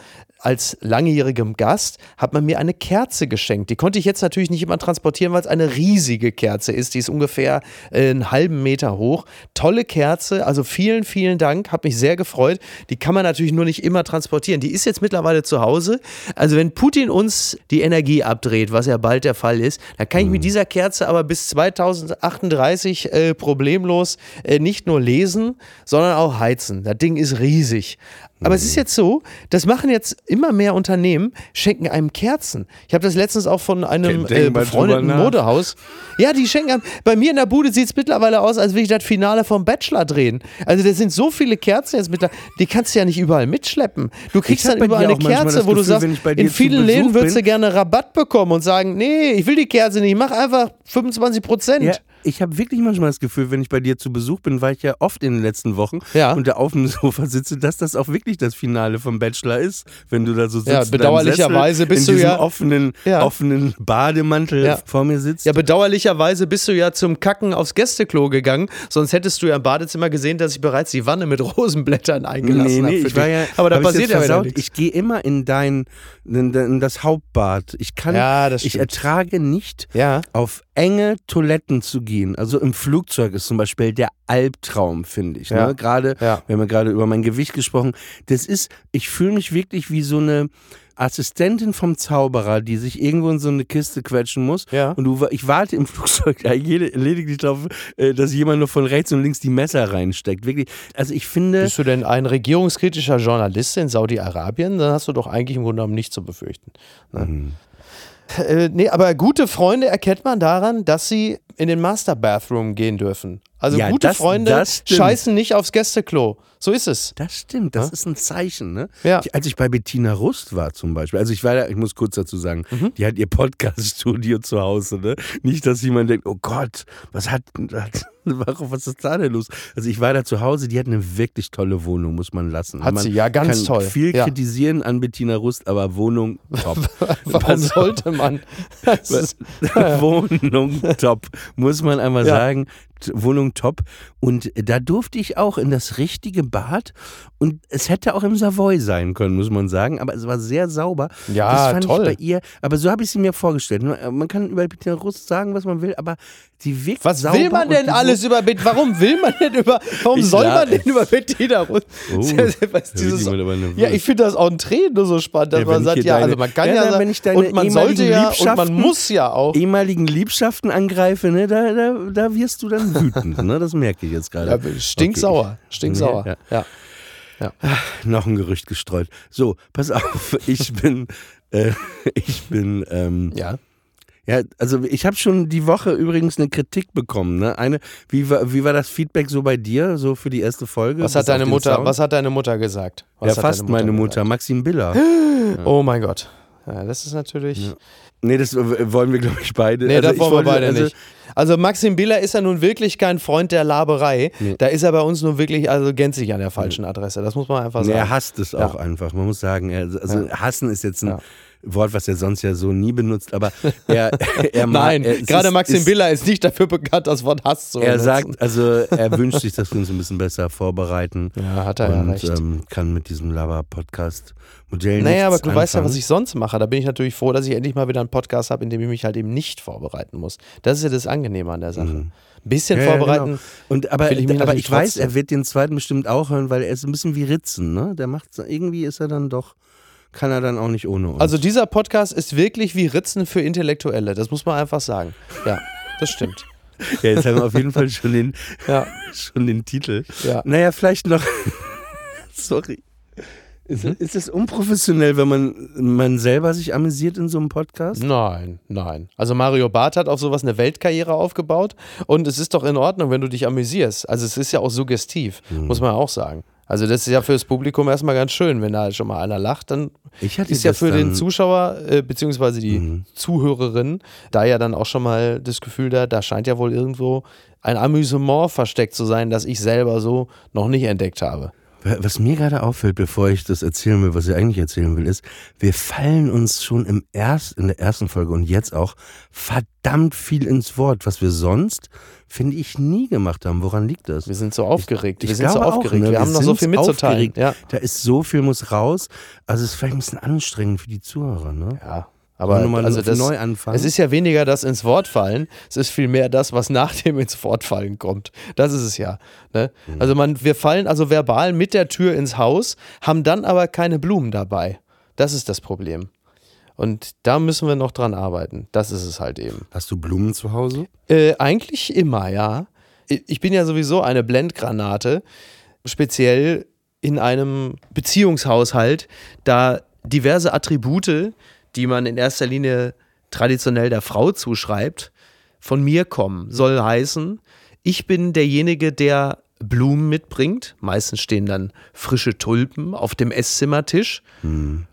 S2: als langjährigem Gast hat man mir eine Kerze geschenkt. Die konnte ich jetzt natürlich nicht immer transportieren, weil es eine riesige Kerze ist. Die ist ungefähr äh, einen halben Meter hoch. Tolle Kerze, also vielen, vielen Dank. Hat mich sehr gefreut. Die kann man natürlich nur nicht immer transportieren. Die ist jetzt mittlerweile zu Hause. Also wenn Putin uns die Energie abdreht, was ja bald der Fall ist, dann kann ich mit dieser Kerze aber bis 2038 äh, problemlos äh, nicht nur lesen, sondern auch heizen. Das Ding ist riesig. Aber es ist jetzt so, das machen jetzt immer mehr Unternehmen, schenken einem Kerzen. Ich habe das letztens auch von einem äh, befreundeten. Modehaus. Ja, die schenken einem. Bei mir in der Bude sieht es mittlerweile aus, als würde ich das Finale vom Bachelor drehen. Also das sind so viele Kerzen jetzt mittlerweile, die kannst du ja nicht überall mitschleppen. Du kriegst dann überall eine Kerze,
S3: das
S2: wo du
S3: Gefühl,
S2: sagst, in vielen Läden würdest du gerne Rabatt bekommen und sagen, nee, ich will die Kerze nicht, mach einfach 25 Prozent.
S3: Ja, ich habe wirklich manchmal das Gefühl, wenn ich bei dir zu Besuch bin, war ich ja oft in den letzten Wochen
S2: Ja.
S3: und da auf dem [laughs] Sofa sitze, dass das auch wirklich das Finale vom Bachelor ist, wenn du da so sitzt.
S2: Ja, bedauerlicherweise bist
S3: in
S2: du ja-
S3: offenen,
S2: Ja.
S3: offenen Bademantel
S2: Ja.
S3: vor mir sitzt.
S2: Ja, bedauerlicherweise bist du ja zum Kacken aufs Gästeklo gegangen, sonst hättest du ja im Badezimmer gesehen, dass ich bereits die Wanne mit [laughs] Rosenblättern eingelassen
S3: Nee, nee,
S2: habe.
S3: ja,
S2: Aber da passiert ja wieder nichts.
S3: Ich gehe immer in dein, in, in das Hauptbad. Ich kann,
S2: Ja, das
S3: ich ertrage nicht, auf enge Toiletten zu gehen. Also im Flugzeug ist zum Beispiel der Albtraum, finde ich.
S2: Ja.
S3: Ne? Gerade,
S2: Ja.
S3: wir haben ja gerade über mein Gewicht gesprochen. Das ist, ich fühle mich wirklich wie so eine, Assistentin vom Zauberer, die sich irgendwo in so eine Kiste quetschen muss.
S2: Ja.
S3: Und du, ich warte im [laughs] Flugzeug lediglich darauf, äh, dass jemand nur von rechts und links die Messer reinsteckt. Wirklich. Also ich finde.
S2: Bist du denn ein regierungskritischer Journalist in Saudi-Arabien? Dann hast du doch eigentlich im Grunde genommen nichts zu befürchten. Ne?
S3: Mhm.
S2: Äh, nee, aber gute Freunde erkennt man daran, dass sie in den Master Bathroom gehen dürfen. Also
S3: Ja,
S2: gute
S3: das-
S2: Freunde
S3: das
S2: scheißen nicht aufs Gästeklo. So ist es.
S3: Das stimmt, das ist ein Zeichen, ne?
S2: Ja.
S3: Ich, als ich bei Bettina Rust war zum Beispiel, also ich war da, ich muss kurz dazu sagen,
S2: Mhm.
S3: die hat ihr Podcast-Studio zu Hause, ne? Nicht, dass jemand denkt, oh Gott, was hat, hat [laughs] warum, was ist da denn los? Also ich war da zu Hause, die hat eine wirklich tolle Wohnung, muss man lassen.
S2: Hat
S3: man
S2: sie, ja, ganz
S3: kann
S2: toll.
S3: viel
S2: Ja.
S3: kritisieren an Bettina Rust, aber Wohnung top. [laughs]
S2: Warum sollte man? [laughs]
S3: Wohnung top, muss man einmal
S2: Ja.
S3: sagen. Wohnung top. Und da durfte ich auch in das richtige Bad. Und es hätte auch im Savoy sein können, muss man sagen. Aber es war sehr sauber.
S2: Ja,
S3: das fand
S2: toll.
S3: ich bei ihr. Aber so habe ich sie mir vorgestellt. Man kann über Bettina Rust sagen, was man will, aber die wirkt
S2: was
S3: sauber
S2: will man denn alles über Bet- Warum will man denn über warum
S3: Ich
S2: soll man denn über Bettina Rust?
S3: Oh, [laughs]
S2: dieses- ja, ich finde das auch ein Tränen nur so spannend, dass
S3: Ja,
S2: man sagt, ja,
S3: deine-
S2: also man kann
S3: Ja,
S2: ja,
S3: dann,
S2: sagen,
S3: wenn ich deine
S2: und man sollte
S3: ehemaligen
S2: ja und man
S3: Liebschaften-
S2: muss ja auch.
S3: ehemaligen Liebschaften angreife, ne, da, da, da wirst du dann wütend. Ne? Das merke ich jetzt gerade.
S2: Ja, stinksauer, stinksauer.
S3: Ja,
S2: Ja.
S3: Noch ein Gerücht gestreut. So, pass auf, [laughs] ich bin, äh, ich bin, ähm,
S2: ja.
S3: ja, also ich habe schon die Woche übrigens eine Kritik bekommen. Ne? Eine, wie war, wie war das Feedback so bei dir, so für die erste Folge?
S2: Was hat deine Mutter,
S3: Sound?
S2: was hat deine Mutter gesagt? Was
S3: ja, fast
S2: deine
S3: meine Mutter,
S2: gesagt?
S3: Maxim Biller. [gasps]
S2: Oh mein Gott. Ja, das ist natürlich.
S3: Ja. Nee, das wollen wir, glaube ich, beide.
S2: Nee,
S3: Also
S2: das wollen wir
S3: wollte-
S2: beide
S3: also,
S2: nicht. Also Maxim Biller ist ja nun wirklich kein Freund der Laberei.
S3: Nee.
S2: Da ist er bei uns nun wirklich also gänzlich an der falschen Adresse. Das muss man einfach
S3: Nee,
S2: sagen.
S3: er hasst es
S2: Ja.
S3: auch einfach. Man muss sagen, also hassen ist jetzt ein
S2: Ja.
S3: Wort, was er sonst ja so nie benutzt, aber er, [laughs] er
S2: Nein,
S3: er,
S2: gerade
S3: ist-
S2: Maxim
S3: ist,
S2: Biller ist nicht dafür bekannt, das Wort Hass zu
S3: Er
S2: benutzen.
S3: sagt, also er wünscht sich, dass wir uns ein bisschen besser vorbereiten. [laughs]
S2: Ja, hat er ja
S3: und
S2: recht.
S3: ähm, kann mit diesem Lava-Podcast-Modell
S2: Naja, aber du weißt ja, was ich sonst mache. Da bin ich natürlich froh, dass ich endlich mal wieder einen Podcast habe, in dem ich mich halt eben nicht vorbereiten muss. Das ist ja das Angenehme an der Sache. Ein bisschen
S3: Mhm. Ja, ja,
S2: vorbereiten.
S3: genau. Und aber,
S2: ich
S3: aber ich weiß, er wird den zweiten bestimmt auch hören, weil er ist ein bisschen wie Ritzen, ne? Der macht irgendwie ist er dann doch, kann er dann auch nicht ohne uns.
S2: Also dieser Podcast ist wirklich wie Ritzen für Intellektuelle. Das muss man einfach sagen. Ja, das stimmt.
S3: ja, jetzt haben wir auf jeden Fall schon den, [laughs]
S2: Ja,
S3: schon den Titel.
S2: ja.
S3: Naja, vielleicht noch. [laughs] Sorry. Ist,
S2: Mhm.
S3: ist es unprofessionell, wenn man, man selber sich amüsiert in so einem Podcast?
S2: Nein, nein. Also Mario Barth hat auf sowas eine Weltkarriere aufgebaut und es ist doch in Ordnung, wenn du dich amüsierst. Also es ist ja auch suggestiv,
S3: Mhm.
S2: muss man auch sagen. Also das ist ja fürs Publikum erstmal ganz schön, wenn da schon mal einer lacht, dann
S3: Ich hatte
S2: ist ja
S3: das
S2: für den Zuschauer äh, beziehungsweise die
S3: Mhm.
S2: Zuhörerin da ja dann auch schon mal das Gefühl da, da scheint ja wohl irgendwo ein Amüsement versteckt zu sein, das ich selber so noch nicht entdeckt habe.
S3: Was mir gerade auffällt, bevor ich das erzählen will, was ich eigentlich erzählen will, ist, wir fallen uns schon im erst, in der ersten Folge und jetzt auch verdammt viel ins Wort, was wir sonst, finde ich, nie gemacht haben. Woran liegt das?
S2: Wir sind so aufgeregt.
S3: Ich
S2: wir sind so
S3: glaube auch,
S2: aufgeregt.
S3: ne?
S2: Wir
S3: Wir
S2: haben noch so viel mitzuteilen.
S3: aufgeregt.
S2: Ja.
S3: Da ist so viel muss raus. Also es ist vielleicht ein bisschen anstrengend für die Zuhörer, ne?
S2: ja.
S3: Aber
S2: also das, es ist ja weniger das ins Wort fallen, es ist vielmehr das, was nach dem ins Wort fallen kommt. Das ist es ja. Ne?
S3: Mhm.
S2: Also man, wir fallen also verbal mit der Tür ins Haus, haben dann aber keine Blumen dabei. Das ist das Problem. Und da müssen wir noch dran arbeiten. Das ist es halt eben.
S3: Hast du Blumen zu Hause?
S2: Äh, eigentlich immer, ja. Ich ich bin ja sowieso eine Blendgranate, speziell in einem Beziehungshaushalt, da diverse Attribute, die man in erster Linie traditionell der Frau zuschreibt, von mir kommen. Soll heißen, ich bin derjenige, der Blumen mitbringt. Meistens stehen dann frische Tulpen auf dem Esszimmertisch.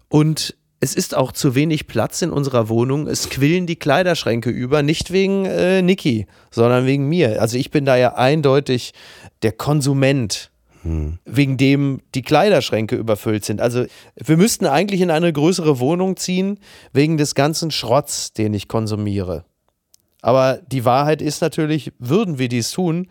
S2: Und es ist auch zu wenig Platz in unserer Wohnung. Es quillen die Kleiderschränke über, nicht wegen äh, Niki, sondern wegen mir. Also ich bin da ja eindeutig der Konsument, wegen dem die Kleiderschränke überfüllt sind. Also wir müssten eigentlich in eine größere Wohnung ziehen, wegen des ganzen Schrotts, den ich konsumiere. Aber die Wahrheit ist natürlich, würden wir dies tun,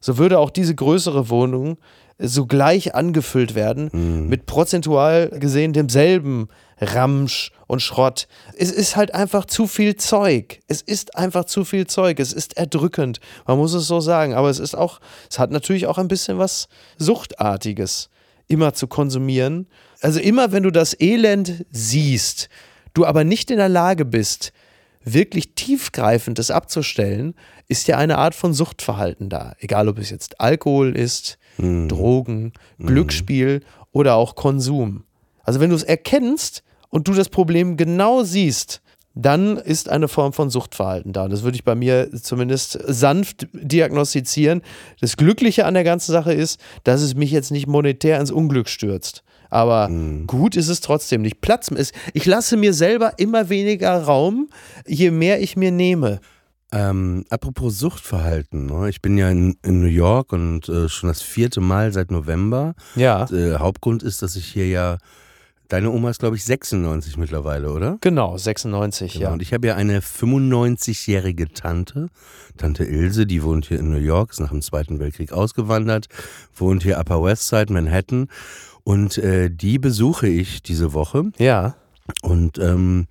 S2: so würde auch diese größere Wohnung sogleich angefüllt werden mit prozentual gesehen demselben Ramsch und Schrott. Es ist halt einfach zu viel Zeug. Es ist einfach zu viel Zeug. Es ist erdrückend. Man muss es so sagen. Aber es ist auch, es hat natürlich auch ein bisschen was Suchtartiges. immer zu konsumieren. Also immer, wenn du das Elend siehst, du aber nicht in der Lage bist, wirklich tiefgreifend das abzustellen, ist ja eine Art von Suchtverhalten da. Egal, ob es jetzt Alkohol ist, Drogen, Glücksspiel oder auch Konsum. Also wenn du es erkennst und du das Problem genau siehst, dann ist eine Form von Suchtverhalten da. Und das würde ich bei mir zumindest sanft diagnostizieren. Das Glückliche an der ganzen Sache ist, dass es mich jetzt nicht monetär ins Unglück stürzt. Aber gut ist es trotzdem nicht. Platz ist. Ich lasse mir selber immer weniger Raum, je mehr ich mir nehme.
S3: Ähm, apropos Suchtverhalten, ne? ich bin ja in, in New York und äh, schon das vierte Mal seit November.
S2: Ja,
S3: Äh, Hauptgrund ist, dass ich hier ja, deine Oma ist glaube ich 96 mittlerweile, oder?
S2: genau, 96,
S3: Genau.
S2: ja.
S3: Und ich habe ja eine 95-jährige Tante, Tante Ilse, die wohnt hier in New York, ist nach dem Zweiten Weltkrieg ausgewandert, wohnt hier Upper West Side, Manhattan. Und äh, die besuche ich diese Woche.
S2: Ja,
S3: Und ähm,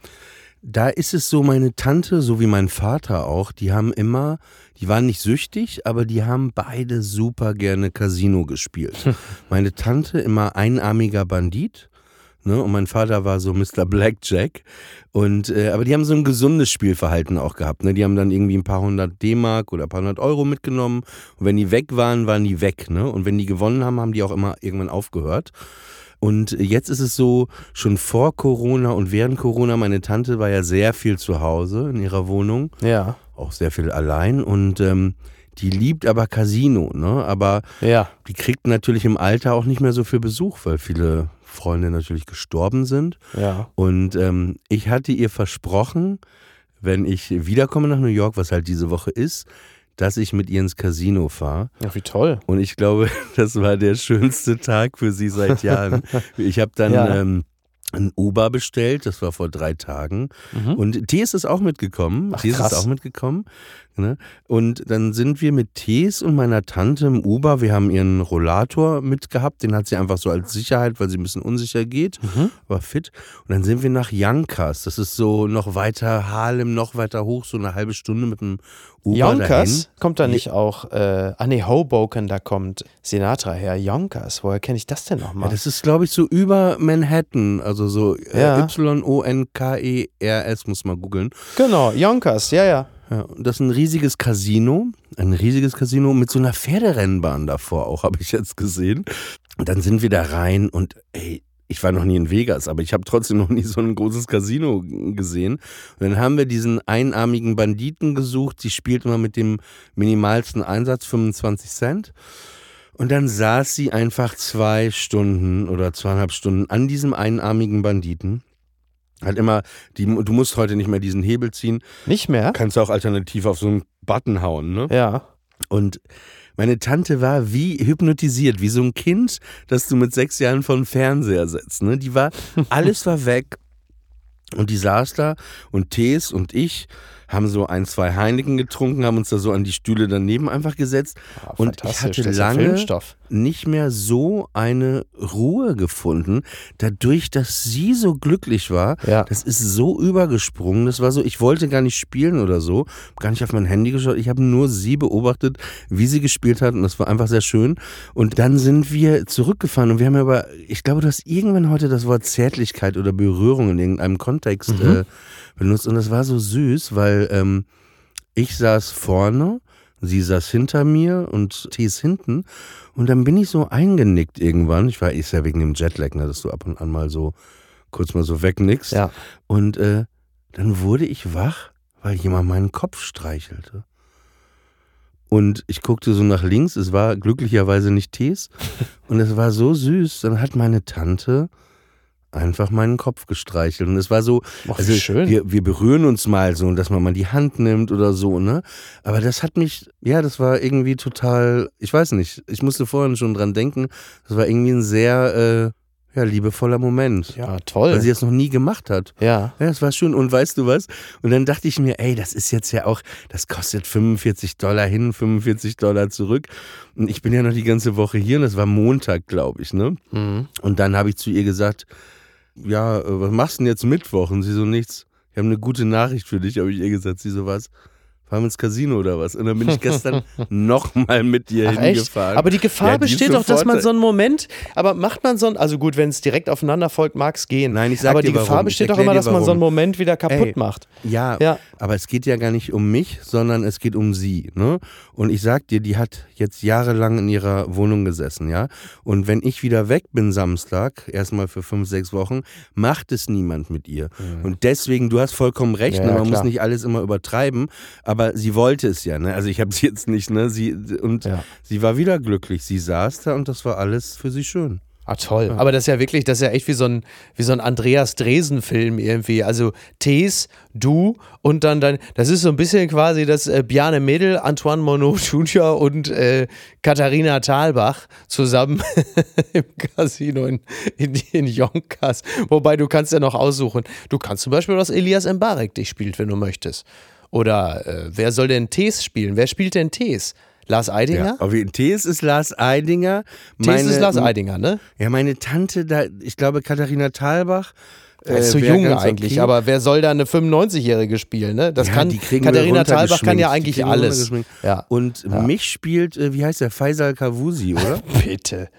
S3: da ist es so, meine Tante, so wie mein Vater auch, die haben immer, die waren nicht süchtig, aber die haben beide super gerne Casino gespielt. [laughs] meine Tante immer einarmiger Bandit. Ne, und mein Vater war so Mr. Blackjack. Und, äh, aber die haben so ein gesundes Spielverhalten auch gehabt. Ne? Die haben dann irgendwie ein paar hundert D-Mark oder ein paar hundert Euro mitgenommen. Und wenn die weg waren, waren die weg. Ne? Und wenn die gewonnen haben, haben die auch immer irgendwann aufgehört. Und jetzt ist es so, schon vor Corona und während Corona, meine Tante war ja sehr viel zu Hause in ihrer Wohnung,
S2: ja,
S3: auch sehr viel allein und ähm, die liebt aber Casino, ne? Aber
S2: ja.
S3: die kriegt natürlich im Alter auch nicht mehr so viel Besuch, weil viele Freunde natürlich gestorben sind.
S2: Ja.
S3: Und ähm, ich hatte ihr versprochen, wenn ich wiederkomme nach New York, was halt diese Woche ist, dass ich mit ihr ins Casino fahre.
S2: Ja, wie toll.
S3: Und ich glaube, [laughs] das war der schönste Tag für sie seit [laughs] Jahren. Ich habe dann
S2: Ja.
S3: ähm, ein Uber bestellt, das war vor drei Tagen. Und Tees ist auch mitgekommen.
S2: Mhm. Ach, krass.
S3: ist auch mitgekommen. Ne? Und dann sind wir mit Tees und meiner Tante im Uber. Wir haben ihren Rollator mitgehabt. Den hat sie einfach so als Sicherheit, weil sie ein bisschen unsicher geht,
S2: Mhm.
S3: war fit. Und dann sind wir nach Yonkers. Das ist so noch weiter Harlem, noch weiter hoch, so eine halbe Stunde mit dem Uber
S2: Yonkers?
S3: dahin.
S2: Kommt da nicht auch, äh, ah nee, Hoboken, da kommt Sinatra her. Yonkers, woher kenne ich das denn
S3: Ja,
S2: nochmal?
S3: das ist, glaube ich, so über Manhattan, also so äh,
S2: Ja.
S3: Y-O-N-K-E-R-S, muss man googeln.
S2: genau, Yonkers, ja, ja.
S3: Ja, das ist ein riesiges Casino, ein riesiges Casino mit so einer Pferderennbahn davor auch, [laughs] habe ich jetzt gesehen. Und dann sind wir da rein und ey, ich war noch nie in Vegas, aber ich habe trotzdem noch nie so ein großes Casino gesehen. Und dann haben wir diesen einarmigen Banditen gesucht, die spielt immer mit dem minimalsten Einsatz, 25 Cent. Und dann saß sie einfach zwei Stunden oder zweieinhalb Stunden an diesem einarmigen Banditen. Hat immer, die, du musst heute nicht mehr diesen Hebel ziehen,
S2: Nicht mehr?
S3: kannst du auch alternativ auf so einen Button hauen, ne?
S2: Ja.
S3: Und meine Tante war wie hypnotisiert, wie so ein Kind, das du mit sechs Jahren vor den Fernseher setzt. Ne? Die war, [laughs] alles war weg. Und die saß da und Tees und ich haben so ein, zwei Heineken getrunken, haben uns da so an die Stühle daneben einfach gesetzt.
S2: Ah,
S3: und ich hatte
S2: ja
S3: lange nicht mehr so eine Ruhe gefunden, dadurch, dass sie so glücklich war.
S2: Ja.
S3: Das ist so übergesprungen. Das war so, ich wollte gar nicht spielen oder so, gar nicht auf mein Handy geschaut. Ich habe nur sie beobachtet, wie sie gespielt hat und das war einfach sehr schön. Und dann sind wir zurückgefahren und wir haben aber, ich glaube, du hast irgendwann heute das Wort Zärtlichkeit oder Berührung in irgendeinem Kontext äh, benutzt und das war so süß, weil ähm, ich saß vorne, sie saß hinter mir und T ist hinten und dann bin ich so eingenickt irgendwann. Ich war, ist ja wegen dem Jetlag, ne, dass du ab und an mal so kurz mal so wegnickst.
S2: Ja.
S3: Und äh, dann wurde ich wach, weil jemand meinen Kopf streichelte. Und ich guckte so nach links, es war glücklicherweise nicht Tees. [laughs] Und es war so süß. Dann hat meine Tante einfach meinen Kopf gestreichelt. Und es war so,
S2: wie
S3: also
S2: schön.
S3: Wir, wir berühren uns mal so, dass man mal die Hand nimmt oder so, ne? Aber das hat mich, ja, das war irgendwie total, ich weiß nicht, ich musste vorhin schon dran denken, das war irgendwie ein sehr, äh, ja, liebevoller Moment.
S2: Ja, toll.
S3: Weil sie das noch nie gemacht hat.
S2: ja.
S3: Ja, das war schön. Und weißt du was? Und dann dachte ich mir, ey, das ist jetzt ja auch, das kostet 45 Dollar hin, 45 Dollar zurück. Und ich bin ja noch die ganze Woche hier und das war Montag, glaube ich, ne?
S2: Mhm.
S3: Und dann habe ich zu ihr gesagt, ja, äh, was machst du denn jetzt Mittwoch? Und sie so, nichts. Ich habe eine gute Nachricht für dich, habe ich ihr gesagt. Sie so, was? Fahren wir ins Casino oder was? Und dann bin ich gestern [laughs] nochmal mit dir
S2: Ach, echt?
S3: hingefahren.
S2: Aber die Gefahr
S3: Ja, die
S2: besteht doch, dass man so einen Moment, aber macht man so einen, also gut, wenn es direkt aufeinander folgt, mag es gehen.
S3: Nein, ich sag
S2: aber
S3: dir
S2: die Gefahr
S3: warum. Ich
S2: besteht doch immer, dass man so einen. Moment wieder kaputt
S3: Ey,
S2: macht.
S3: Ja,
S2: Ja.
S3: aber es geht ja gar nicht um mich, sondern es geht um sie. Ne? Und ich sag dir, die hat jetzt jahrelang in ihrer Wohnung gesessen, ja. Und wenn ich wieder weg bin Samstag, erstmal für fünf, sechs Wochen, macht es niemand mit ihr. Und deswegen, du hast vollkommen recht,
S2: Ja,
S3: ne?
S2: ja,
S3: man
S2: klar.
S3: muss nicht alles immer übertreiben, aber sie wollte es ja, ne? Also ich habe sie [laughs] jetzt nicht, ne? Sie und
S2: Ja.
S3: sie war wieder glücklich. Sie saß da und das war alles für sie schön.
S2: Ah, toll. Aber das ist ja wirklich, das ist ja echt wie so ein, wie so ein Andreas Dresen-Film irgendwie. Also Tees, du und dann dein. Das ist so ein bisschen quasi das äh, Bjarne Mädel, Antoine Monod Jr. und äh, Katharina Thalbach zusammen [laughs] im Casino in, in, in Yonkers. Wobei du kannst ja noch aussuchen. Du kannst zum Beispiel, dass Elias Mbarek dich spielt, wenn du möchtest. Oder äh, wer soll denn Tees spielen? Wer spielt denn Tees? Lars Eidinger?
S3: Auf jeden Tees ist Lars Eidinger.
S2: Tees ist Lars Eidinger, ne?
S3: Ja, meine Tante, da, ich glaube Katharina Thalbach.
S2: Er ist
S3: äh,
S2: so
S3: wär
S2: jung eigentlich,
S3: okay.
S2: aber wer soll da eine 95-Jährige spielen, ne? Das
S3: Ja,
S2: kann Katharina Thalbach kann ja eigentlich alles. Ja.
S3: Und mich spielt, äh, wie heißt der, Faisal Kavusi, oder? [laughs]
S2: Bitte.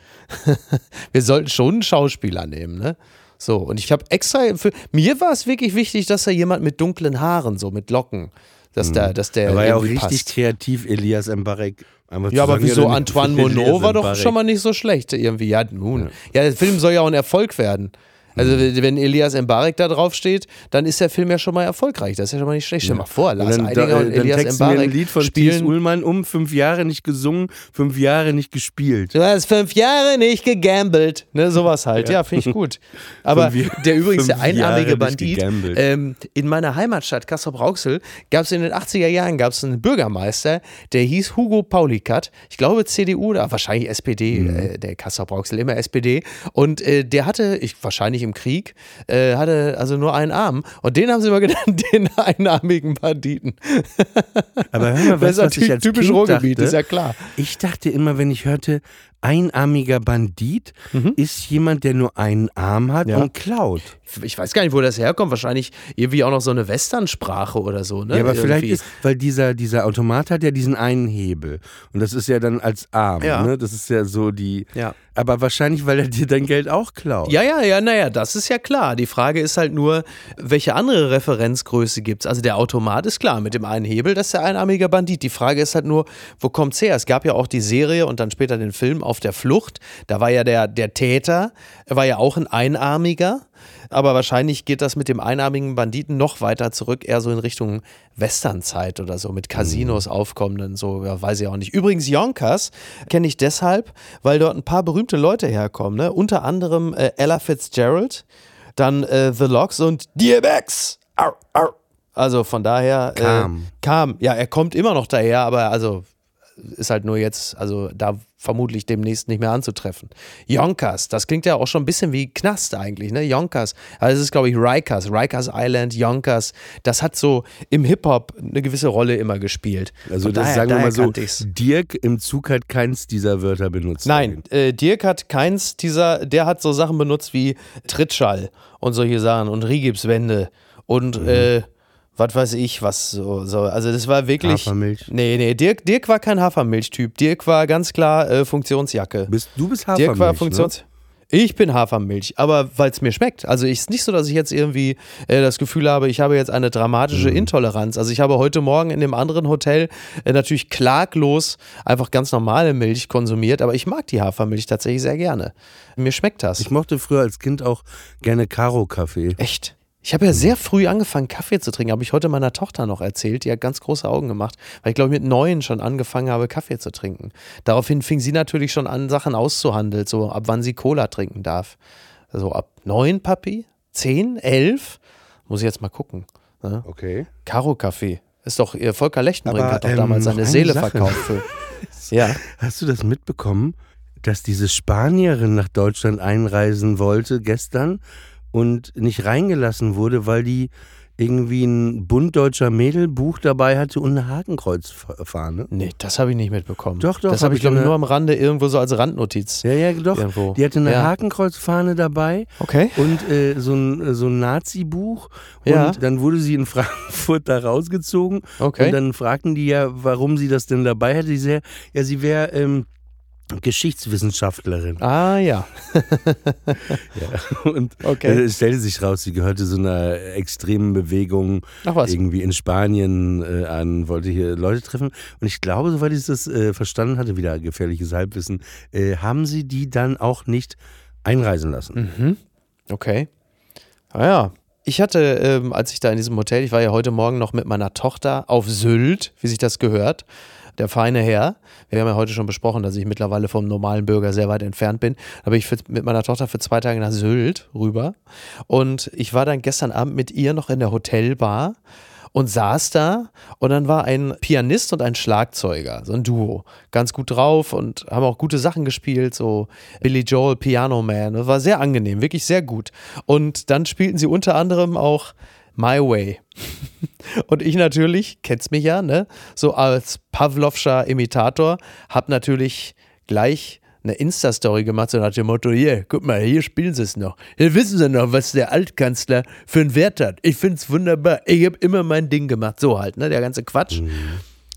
S2: [laughs] wir sollten schon einen Schauspieler nehmen, ne? So, und ich habe extra für mir war es wirklich wichtig, dass da jemand mit dunklen Haaren, so mit Locken, dass da, dass der
S3: Er war ja auch richtig
S2: passt.
S3: kreativ, Elias Mbarek.
S2: Ja, aber wieso Antoine Monod war doch schon mal nicht so schlecht irgendwie. Ja, nun. Ja, der Film soll ja auch ein Erfolg werden. Also wenn Elias Mbarek da drauf steht, dann ist der Film ja schon mal erfolgreich. Das ist ja schon mal nicht schlecht. Stell dir mal vor,
S3: Und
S2: Lars
S3: dann,
S2: Eidinger
S3: da,
S2: und
S3: äh,
S2: Elias
S3: wir ein
S2: Mbarek
S3: Lied von Thies
S2: spielen
S3: Ullmann um, fünf Jahre nicht gesungen, fünf Jahre nicht gespielt.
S2: Du hast fünf Jahre nicht gegambelt. Ne, sowas halt. Ja, finde ich gut. Aber
S3: Fünf Ja-
S2: der übrigens, der einarmige Bandit, ähm, in meiner Heimatstadt Kassel-Brauxel gab es in den 80er Jahren gab's einen Bürgermeister, der hieß Hugo Paulikat. Ich glaube CDU oder wahrscheinlich SPD,
S3: Mhm.
S2: äh, der Kassel-Brauxel, immer SPD. Und äh, der hatte, ich, wahrscheinlich im Krieg, äh, hatte also nur einen Arm. Und den haben sie immer genannt, [laughs] den einarmigen Banditen.
S3: Aber hör mal,
S2: Das
S3: weißt,
S2: ist
S3: was ich als
S2: typisch
S3: kind
S2: Ruhrgebiet,
S3: dachte?
S2: ist ja klar.
S3: Ich dachte immer, wenn ich hörte, einarmiger Bandit ist jemand, der nur einen Arm hat
S2: Mhm. Ja.
S3: und klaut.
S2: ich weiß gar nicht, wo das herkommt. Wahrscheinlich irgendwie auch noch so eine Westernsprache oder so, ne?
S3: Ja, aber vielleicht
S2: Irgendwie.
S3: ist, weil dieser, dieser Automat hat ja diesen einen Hebel. Und das ist ja dann als Arm,
S2: Ja.
S3: ne? Das ist ja so die.
S2: Ja.
S3: Aber wahrscheinlich, weil er dir dein Geld auch klaut.
S2: Ja, ja, ja, naja, das ist ja klar. Die Frage ist halt nur, welche andere Referenzgröße gibt es? Also der Automat ist klar, mit dem einen Hebel, das ist der einarmige Bandit. Die Frage ist halt nur, wo kommt's her? Es gab ja auch die Serie und dann später den Film Auf der Flucht. Da war ja der, der Täter, war ja auch ein Einarmiger. Aber wahrscheinlich geht das mit dem einarmigen Banditen noch weiter zurück, eher so in Richtung Westernzeit oder so, mit Casinos aufkommenden, so, ja, weiß ich auch nicht. Übrigens, Yonkers kenne ich deshalb, weil dort ein paar berühmte Leute herkommen, ne? Unter anderem äh, Ella Fitzgerald, dann äh, The Logs und DMX. Au, au. Also von daher.
S3: Kam.
S2: Äh, kam. Ja, er kommt immer noch daher, aber also ist halt nur jetzt, also da vermutlich demnächst nicht mehr anzutreffen. Yonkers, das klingt ja auch schon ein bisschen wie Knast eigentlich, ne? Yonkers. Also das ist, glaube ich, Rikers, Rikers Island, Yonkers. Das hat so im Hip-Hop eine gewisse Rolle immer gespielt.
S3: Also das
S2: daher-
S3: sagen wir mal so. Dirk im Zug hat keins dieser Wörter benutzt.
S2: Nein, äh, Dirk hat keins dieser, der hat so Sachen benutzt wie Trittschall und solche Sachen und Rigipswände und
S3: Mhm.
S2: äh, was weiß ich, was so, so. Also das war wirklich.
S3: Hafermilch.
S2: Nee, nee, Dirk, Dirk war kein Hafermilch-Typ. Dirk war ganz klar äh, Funktionsjacke.
S3: Bist, du bist Hafermilch,
S2: Dirk war Funktions. Ich bin Hafermilch, aber weil es mir schmeckt. Also ist nicht so, dass ich jetzt irgendwie äh, das Gefühl habe, ich habe jetzt eine dramatische
S3: Mhm.
S2: Intoleranz. Also ich habe heute Morgen in dem anderen Hotel äh, natürlich klaglos einfach ganz normale Milch konsumiert, aber ich mag die Hafermilch tatsächlich sehr gerne. Mir schmeckt das.
S3: Ich mochte früher als Kind auch gerne Karo-Kaffee.
S2: Echt? Ich habe ja sehr früh angefangen, Kaffee zu trinken. Habe ich heute meiner Tochter noch erzählt. Die hat ganz große Augen gemacht, weil ich glaube, mit neun schon angefangen habe, Kaffee zu trinken. Daraufhin fing sie natürlich schon an, Sachen auszuhandeln, so ab wann sie Cola trinken darf. Also ab neun, Papi? Zehn? Elf? Muss ich jetzt mal gucken. Ne?
S3: Okay.
S2: Karo-Kaffee. Ist doch, ihr Volker Lechtenbrink
S3: Aber,
S2: hat doch
S3: ähm,
S2: damals seine
S3: eine
S2: Seele
S3: Sache.
S2: verkauft. Für, [laughs] ja.
S3: Hast du das mitbekommen, dass diese Spanierin nach Deutschland einreisen wollte gestern und nicht reingelassen wurde, weil die irgendwie ein Bund deutscher Mädelbuch dabei hatte und eine Hakenkreuzfahne.
S2: Nee, das habe ich nicht mitbekommen.
S3: Doch, doch,
S2: Das
S3: hab
S2: habe ich,
S3: ich
S2: glaube ich, nur am Rande irgendwo so als Randnotiz.
S3: Ja, ja, doch.
S2: Irgendwo.
S3: Die hatte eine
S2: Ja.
S3: Hakenkreuzfahne dabei
S2: Okay.
S3: und äh, so ein, so ein Nazi-Buch. Und
S2: Ja.
S3: dann wurde sie in [laughs] Frankfurt da rausgezogen.
S2: Okay.
S3: Und dann fragten die ja, warum sie das denn dabei hätte. Sie, ja, sie wäre ähm, Geschichtswissenschaftlerin.
S2: ah [laughs] ja.
S3: Und
S2: Okay.
S3: äh, es stellte sich raus, sie gehörte so einer extremen Bewegung irgendwie in Spanien äh, an, wollte hier Leute treffen. Und ich glaube, soweit ich das äh, verstanden hatte, wieder gefährliches Halbwissen, äh, haben sie die dann auch nicht einreisen lassen.
S2: Mhm. Okay. Ah ja. Ich hatte, ähm, als ich da in diesem Hotel, ich war ja heute Morgen noch mit meiner Tochter auf Sylt, wie sich das gehört. Der feine Herr. Wir haben ja heute schon besprochen, dass ich mittlerweile vom normalen Bürger sehr weit entfernt bin. Da bin ich für, mit meiner Tochter für zwei Tage nach Sylt rüber. Und ich war dann gestern Abend mit ihr noch in der Hotelbar und saß da und dann war ein Pianist und ein Schlagzeuger, so ein Duo, ganz gut drauf und haben auch gute Sachen gespielt, so Billy Joel, Piano Man, das war sehr angenehm, wirklich sehr gut. Und dann spielten sie unter anderem auch My Way. Und ich natürlich, kennst mich ja, ne, so als Pavlovscher Imitator, hab natürlich gleich eine Insta-Story gemacht, so nach dem Motto, hier, guck mal, hier spielen sie es noch. Hier wissen sie noch, was der Altkanzler für einen Wert hat. Ich find's wunderbar. Ich hab immer mein Ding gemacht. So halt, ne, der ganze Quatsch.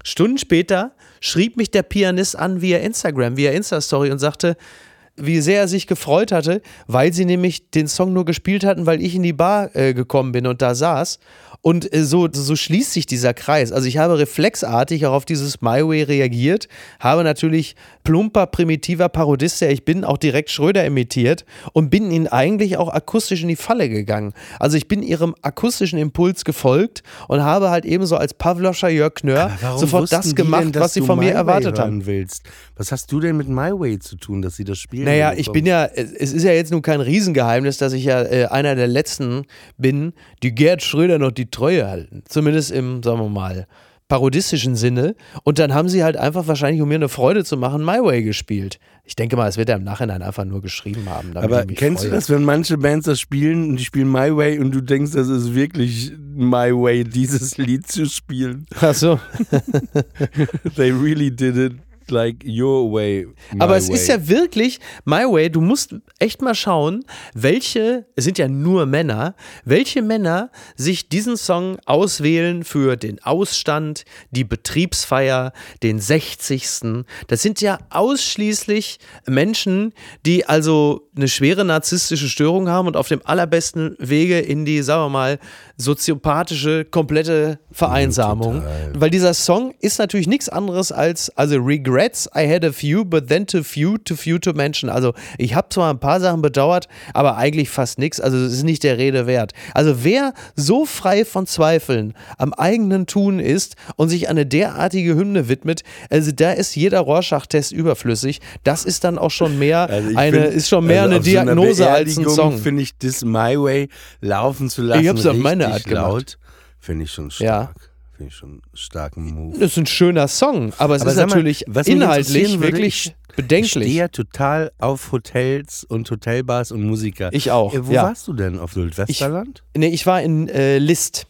S2: Stunden später schrieb mich der Pianist an via Instagram, via Insta-Story und sagte, wie sehr er sich gefreut hatte, weil sie nämlich den Song nur gespielt hatten, weil ich in die Bar äh, gekommen bin und da saß. Und äh, so, so schließt sich dieser Kreis. Also ich habe reflexartig auch auf dieses My Way reagiert, habe natürlich plumper, primitiver Parodist, der ich bin, auch direkt Schröder imitiert und bin ihnen eigentlich auch akustisch in die Falle gegangen. Also ich bin ihrem akustischen Impuls gefolgt und habe halt ebenso als Pavloscher Jörg Knör sofort das gemacht,
S3: denn,
S2: was sie von mir erwartet haben.
S3: Willst? Was hast du denn mit My Way zu tun, dass sie das spielen?
S2: Naja, ich bin ja, es ist ja jetzt nun kein Riesengeheimnis, dass ich ja äh, einer der letzten bin, die Gerd Schröder noch die Treue halten. Zumindest im, sagen wir mal, parodistischen Sinne. Und dann haben sie halt einfach wahrscheinlich, um mir eine Freude zu machen, My Way gespielt. Ich denke mal, es wird er im Nachhinein einfach nur geschrieben haben.
S3: Aber kennst
S2: freue.
S3: du das, wenn manche Bands das spielen und die spielen My Way und du denkst, das ist wirklich My Way, dieses Lied zu spielen?
S2: Ach so. [laughs]
S3: They really did it like your way.
S2: Aber es
S3: way.
S2: ist ja wirklich, My Way, du musst echt mal schauen, welche, es sind ja nur Männer, welche Männer sich diesen Song auswählen für den Ausstand, die Betriebsfeier, den 60. Das sind ja ausschließlich Menschen, die also eine schwere narzisstische Störung haben und auf dem allerbesten Wege in die, sagen wir mal, soziopathische, komplette Vereinsamung. Weil dieser Song ist natürlich nichts anderes als, also Regrets, I had a few, but then too few, too few to mention. Also ich habe zwar ein paar Sachen bedauert, aber eigentlich fast nichts. Also es ist nicht der Rede wert. Also wer so frei von Zweifeln am eigenen Tun ist und sich eine derartige Hymne widmet, also da ist jeder Rorschach-Test überflüssig. Das ist dann auch schon mehr [laughs]
S3: Also
S2: eine,
S3: find,
S2: ist schon mehr
S3: also
S2: eine
S3: auf so
S2: Diagnose als ein Song.
S3: Finde ich das My Way laufen zu lassen.
S2: Ich hab's auf
S3: richtig
S2: meine Art gemacht.
S3: laut, Finde ich schon stark. Finde ich schon einen starken Move.
S2: Das ist ein schöner Song, aber es
S3: Aber
S2: ist
S3: mal,
S2: natürlich
S3: mich
S2: inhaltlich wirklich
S3: ich- Ich
S2: bedenklich.
S3: stehe ja total auf Hotels und Hotelbars und Musiker.
S2: Ich auch,
S3: Äh, wo
S2: ja.
S3: warst du denn? Auf Südwesterland?
S2: Nee, ich war in äh, List.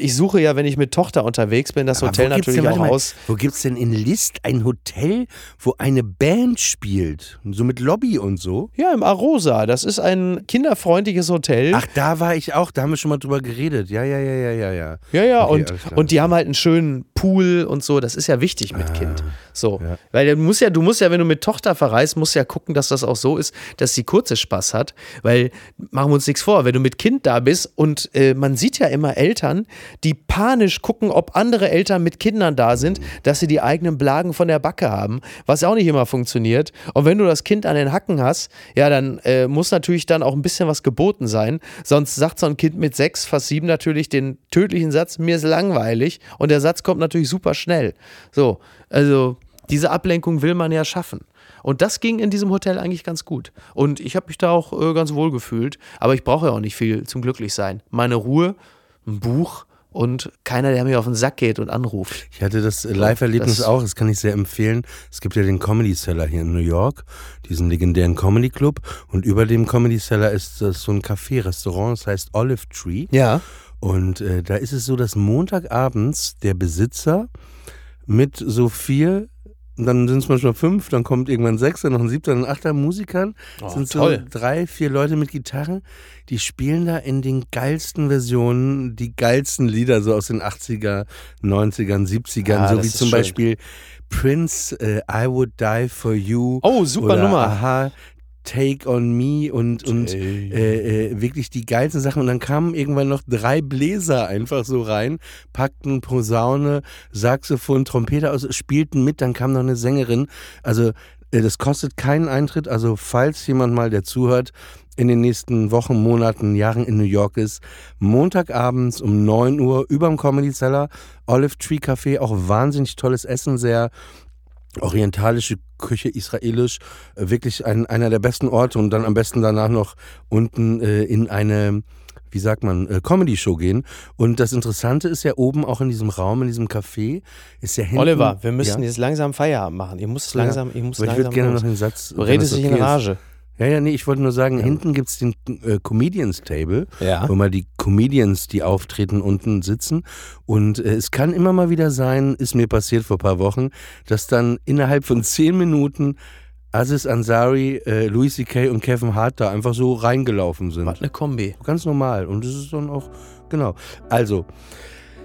S2: Ich suche ja, wenn ich mit Tochter unterwegs bin, das
S3: Aber
S2: Hotel natürlich
S3: denn,
S2: auch
S3: mal,
S2: aus.
S3: Wo gibt es denn in List ein Hotel, wo eine Band spielt? So mit Lobby und so?
S2: Ja, im Arosa. Das ist ein kinderfreundliches Hotel.
S3: Ach, da war ich auch, da haben wir schon mal drüber geredet. Ja, ja, ja, ja, ja, ja.
S2: ja, ja,
S3: Okay,
S2: und, und die haben halt einen schönen Pool und so. Das ist ja wichtig mit Kind. So.
S3: ja.
S2: Weil du musst ja, du musst ja, wenn du mit Tochter verreist, musst ja gucken, dass das auch so ist, dass sie kurze Spaß hat. Weil, machen wir uns nichts vor, wenn du mit Kind da bist und äh, man sieht ja immer Eltern, die panisch gucken, ob andere Eltern mit Kindern da sind, dass sie die eigenen Blagen von der Backe haben, was auch nicht immer funktioniert. Und wenn du das Kind an den Hacken hast, ja, dann äh, muss natürlich dann auch ein bisschen was geboten sein. Sonst sagt so ein Kind mit sechs, fast sieben natürlich den tödlichen Satz, mir ist langweilig. Und der Satz kommt natürlich super schnell. So, also diese Ablenkung will man ja schaffen. Und das ging in diesem Hotel eigentlich ganz gut. Und ich habe mich da auch äh, ganz wohl gefühlt. Aber ich brauche ja auch nicht viel zum Glücklichsein. Meine Ruhe, ein Buch und keiner, der mir auf den Sack geht und anruft.
S3: Ich hatte das äh, Live-Erlebnis auch, das kann ich sehr empfehlen. Es gibt ja den Comedy Cellar hier in New York, diesen legendären Comedy Club. Und über dem Comedy Cellar ist das so ein Café, Restaurant, das heißt Olive Tree.
S2: Ja.
S3: Und äh, da ist es so, dass Montagabends der Besitzer mit so vier, dann sind es manchmal fünf, dann kommt irgendwann sechs, dann noch ein siebter, dann ein achter Musikern,
S2: Oh,
S3: sind so
S2: toll.
S3: drei, vier Leute mit Gitarren, die spielen da in den geilsten Versionen die geilsten Lieder so aus den 80er, 90ern, 70ern,
S2: Ah,
S3: so wie zum
S2: schön.
S3: Beispiel Prince, äh, I Would Die For You.
S2: Oh, super Nummer.
S3: Aha, Take On Me und, und äh, äh, wirklich die geilsten Sachen. Und dann kamen irgendwann noch drei Bläser einfach so rein, packten Posaune, Saxophon, Trompete aus, spielten mit. Dann kam noch eine Sängerin. Also äh, das kostet keinen Eintritt. Also falls jemand mal, der zuhört, in den nächsten Wochen, Monaten, Jahren in New York ist, Montagabends um 9 Uhr überm Comedy Cellar, Olive Tree Café, auch wahnsinnig tolles Essen, sehr orientalische Küche, israelisch, äh, wirklich ein, einer der besten Orte und dann am besten danach noch unten äh, in eine, wie sagt man, äh, Comedy-Show gehen. Und das Interessante ist ja oben auch in diesem Raum, in diesem Café, ist ja hinten...
S2: Oliver, wir müssen
S3: ja,
S2: jetzt langsam Feierabend machen. Ihr müsst
S3: Ja.
S2: langsam, ich muss
S3: aber ich
S2: langsam
S3: würde gerne noch den Satz...
S2: Du redest dich in
S3: okay ist. Ja, ja, nee, ich wollte nur sagen, hinten gibt es den äh, Comedians Table,
S2: Ja.
S3: wo mal die Comedians, die auftreten, unten sitzen. Und äh, es kann immer mal wieder sein, ist mir passiert vor ein paar Wochen, dass dann innerhalb von zehn Minuten Aziz Ansari, äh, Louis C.K. und Kevin Hart da einfach so reingelaufen sind.
S2: Was eine Kombi.
S3: Ganz normal. Und das ist dann auch, genau. Also,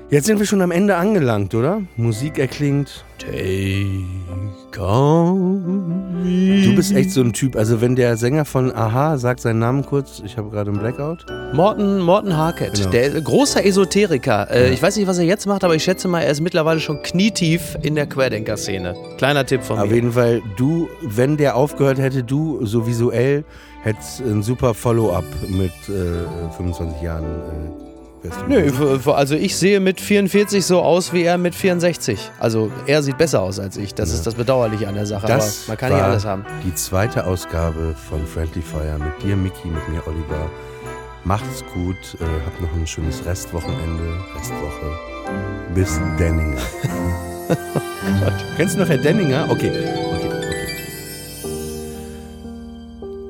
S3: jetzt sind wir schon am Ende angelangt, oder? Musik erklingt.
S2: Take on me.
S3: Du bist echt so ein Typ. Also, wenn der Sänger von Aha sagt seinen Namen kurz, ich habe gerade einen Blackout.
S2: Morten, Morten Harkett,
S3: Genau.
S2: der großer Esoteriker. Äh, Ich weiß nicht, was er jetzt macht, aber ich schätze mal, er ist mittlerweile schon knietief in der Querdenker-Szene. Kleiner Tipp von
S3: Auf
S2: mir.
S3: jeden Fall, du, wenn der aufgehört hätte, du so visuell hättest ein super Follow-up mit äh, 25 Jahren. Äh, du
S2: Nö, also ich sehe mit 44 so aus wie er mit 64. Also er sieht besser aus als ich. Das
S3: Ja.
S2: ist das Bedauerliche an der Sache.
S3: Das
S2: aber man kann
S3: war
S2: nicht alles haben.
S3: Die zweite Ausgabe von Friendly Fire mit dir, Mickey, mit mir, Oliver. Macht's gut, äh, habt noch ein schönes Restwochenende, Restwoche. Bis Denninger. [laughs] Kennst du noch Herr Denninger? Okay, okay,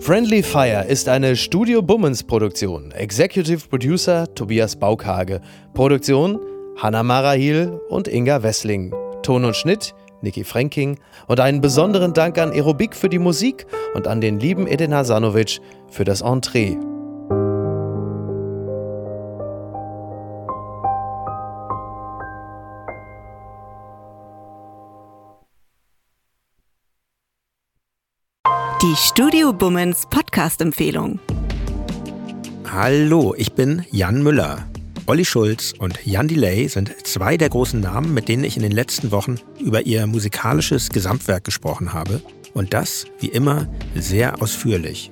S2: Friendly Fire ist eine Studio Bummens Produktion. Executive Producer Tobias Baukhage. Produktion Hanna Marahil und Inga Wessling. Ton und Schnitt Niki Fränking. Und einen besonderen Dank an Aerobik für die Musik und an den lieben Edin Hasanovic für das Entree.
S4: Die Studio Bummens Podcast-Empfehlung.
S5: Hallo, ich bin Jan Müller. Olli Schulz und Jan Delay sind zwei der großen Namen, mit denen ich in den letzten Wochen über ihr musikalisches Gesamtwerk gesprochen habe. Und das, wie immer, sehr ausführlich.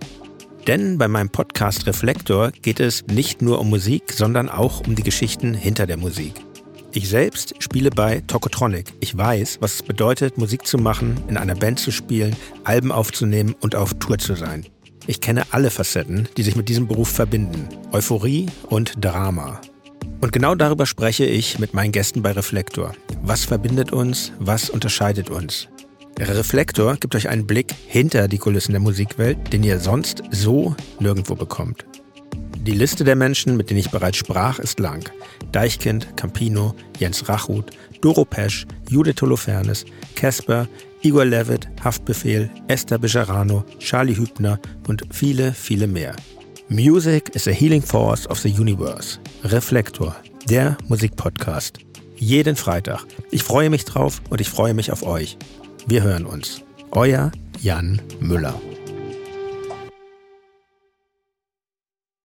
S5: Denn bei meinem Podcast Reflektor geht es nicht nur um Musik, sondern auch um die Geschichten hinter der Musik. Ich selbst spiele bei Tokotronic. Ich weiß, was es bedeutet, Musik zu machen, in einer Band zu spielen, Alben aufzunehmen und auf Tour zu sein. Ich kenne alle Facetten, die sich mit diesem Beruf verbinden. Euphorie und Drama. Und genau darüber spreche ich mit meinen Gästen bei Reflektor. Was verbindet uns? Was unterscheidet uns? Reflektor gibt euch einen Blick hinter die Kulissen der Musikwelt, den ihr sonst so nirgendwo bekommt. Die Liste der Menschen, mit denen ich bereits sprach, ist lang. Deichkind, Campino, Jens Rachut, Doro Pesch, Judith Holofernes, Casper, Igor Levitt, Haftbefehl, Esther Bejarano, Charlie Hübner und viele, viele mehr. Music is a healing force of the universe. Reflektor, der Musikpodcast. Jeden Freitag. Ich freue mich drauf und ich freue mich auf euch. Wir hören uns. Euer Jan Müller.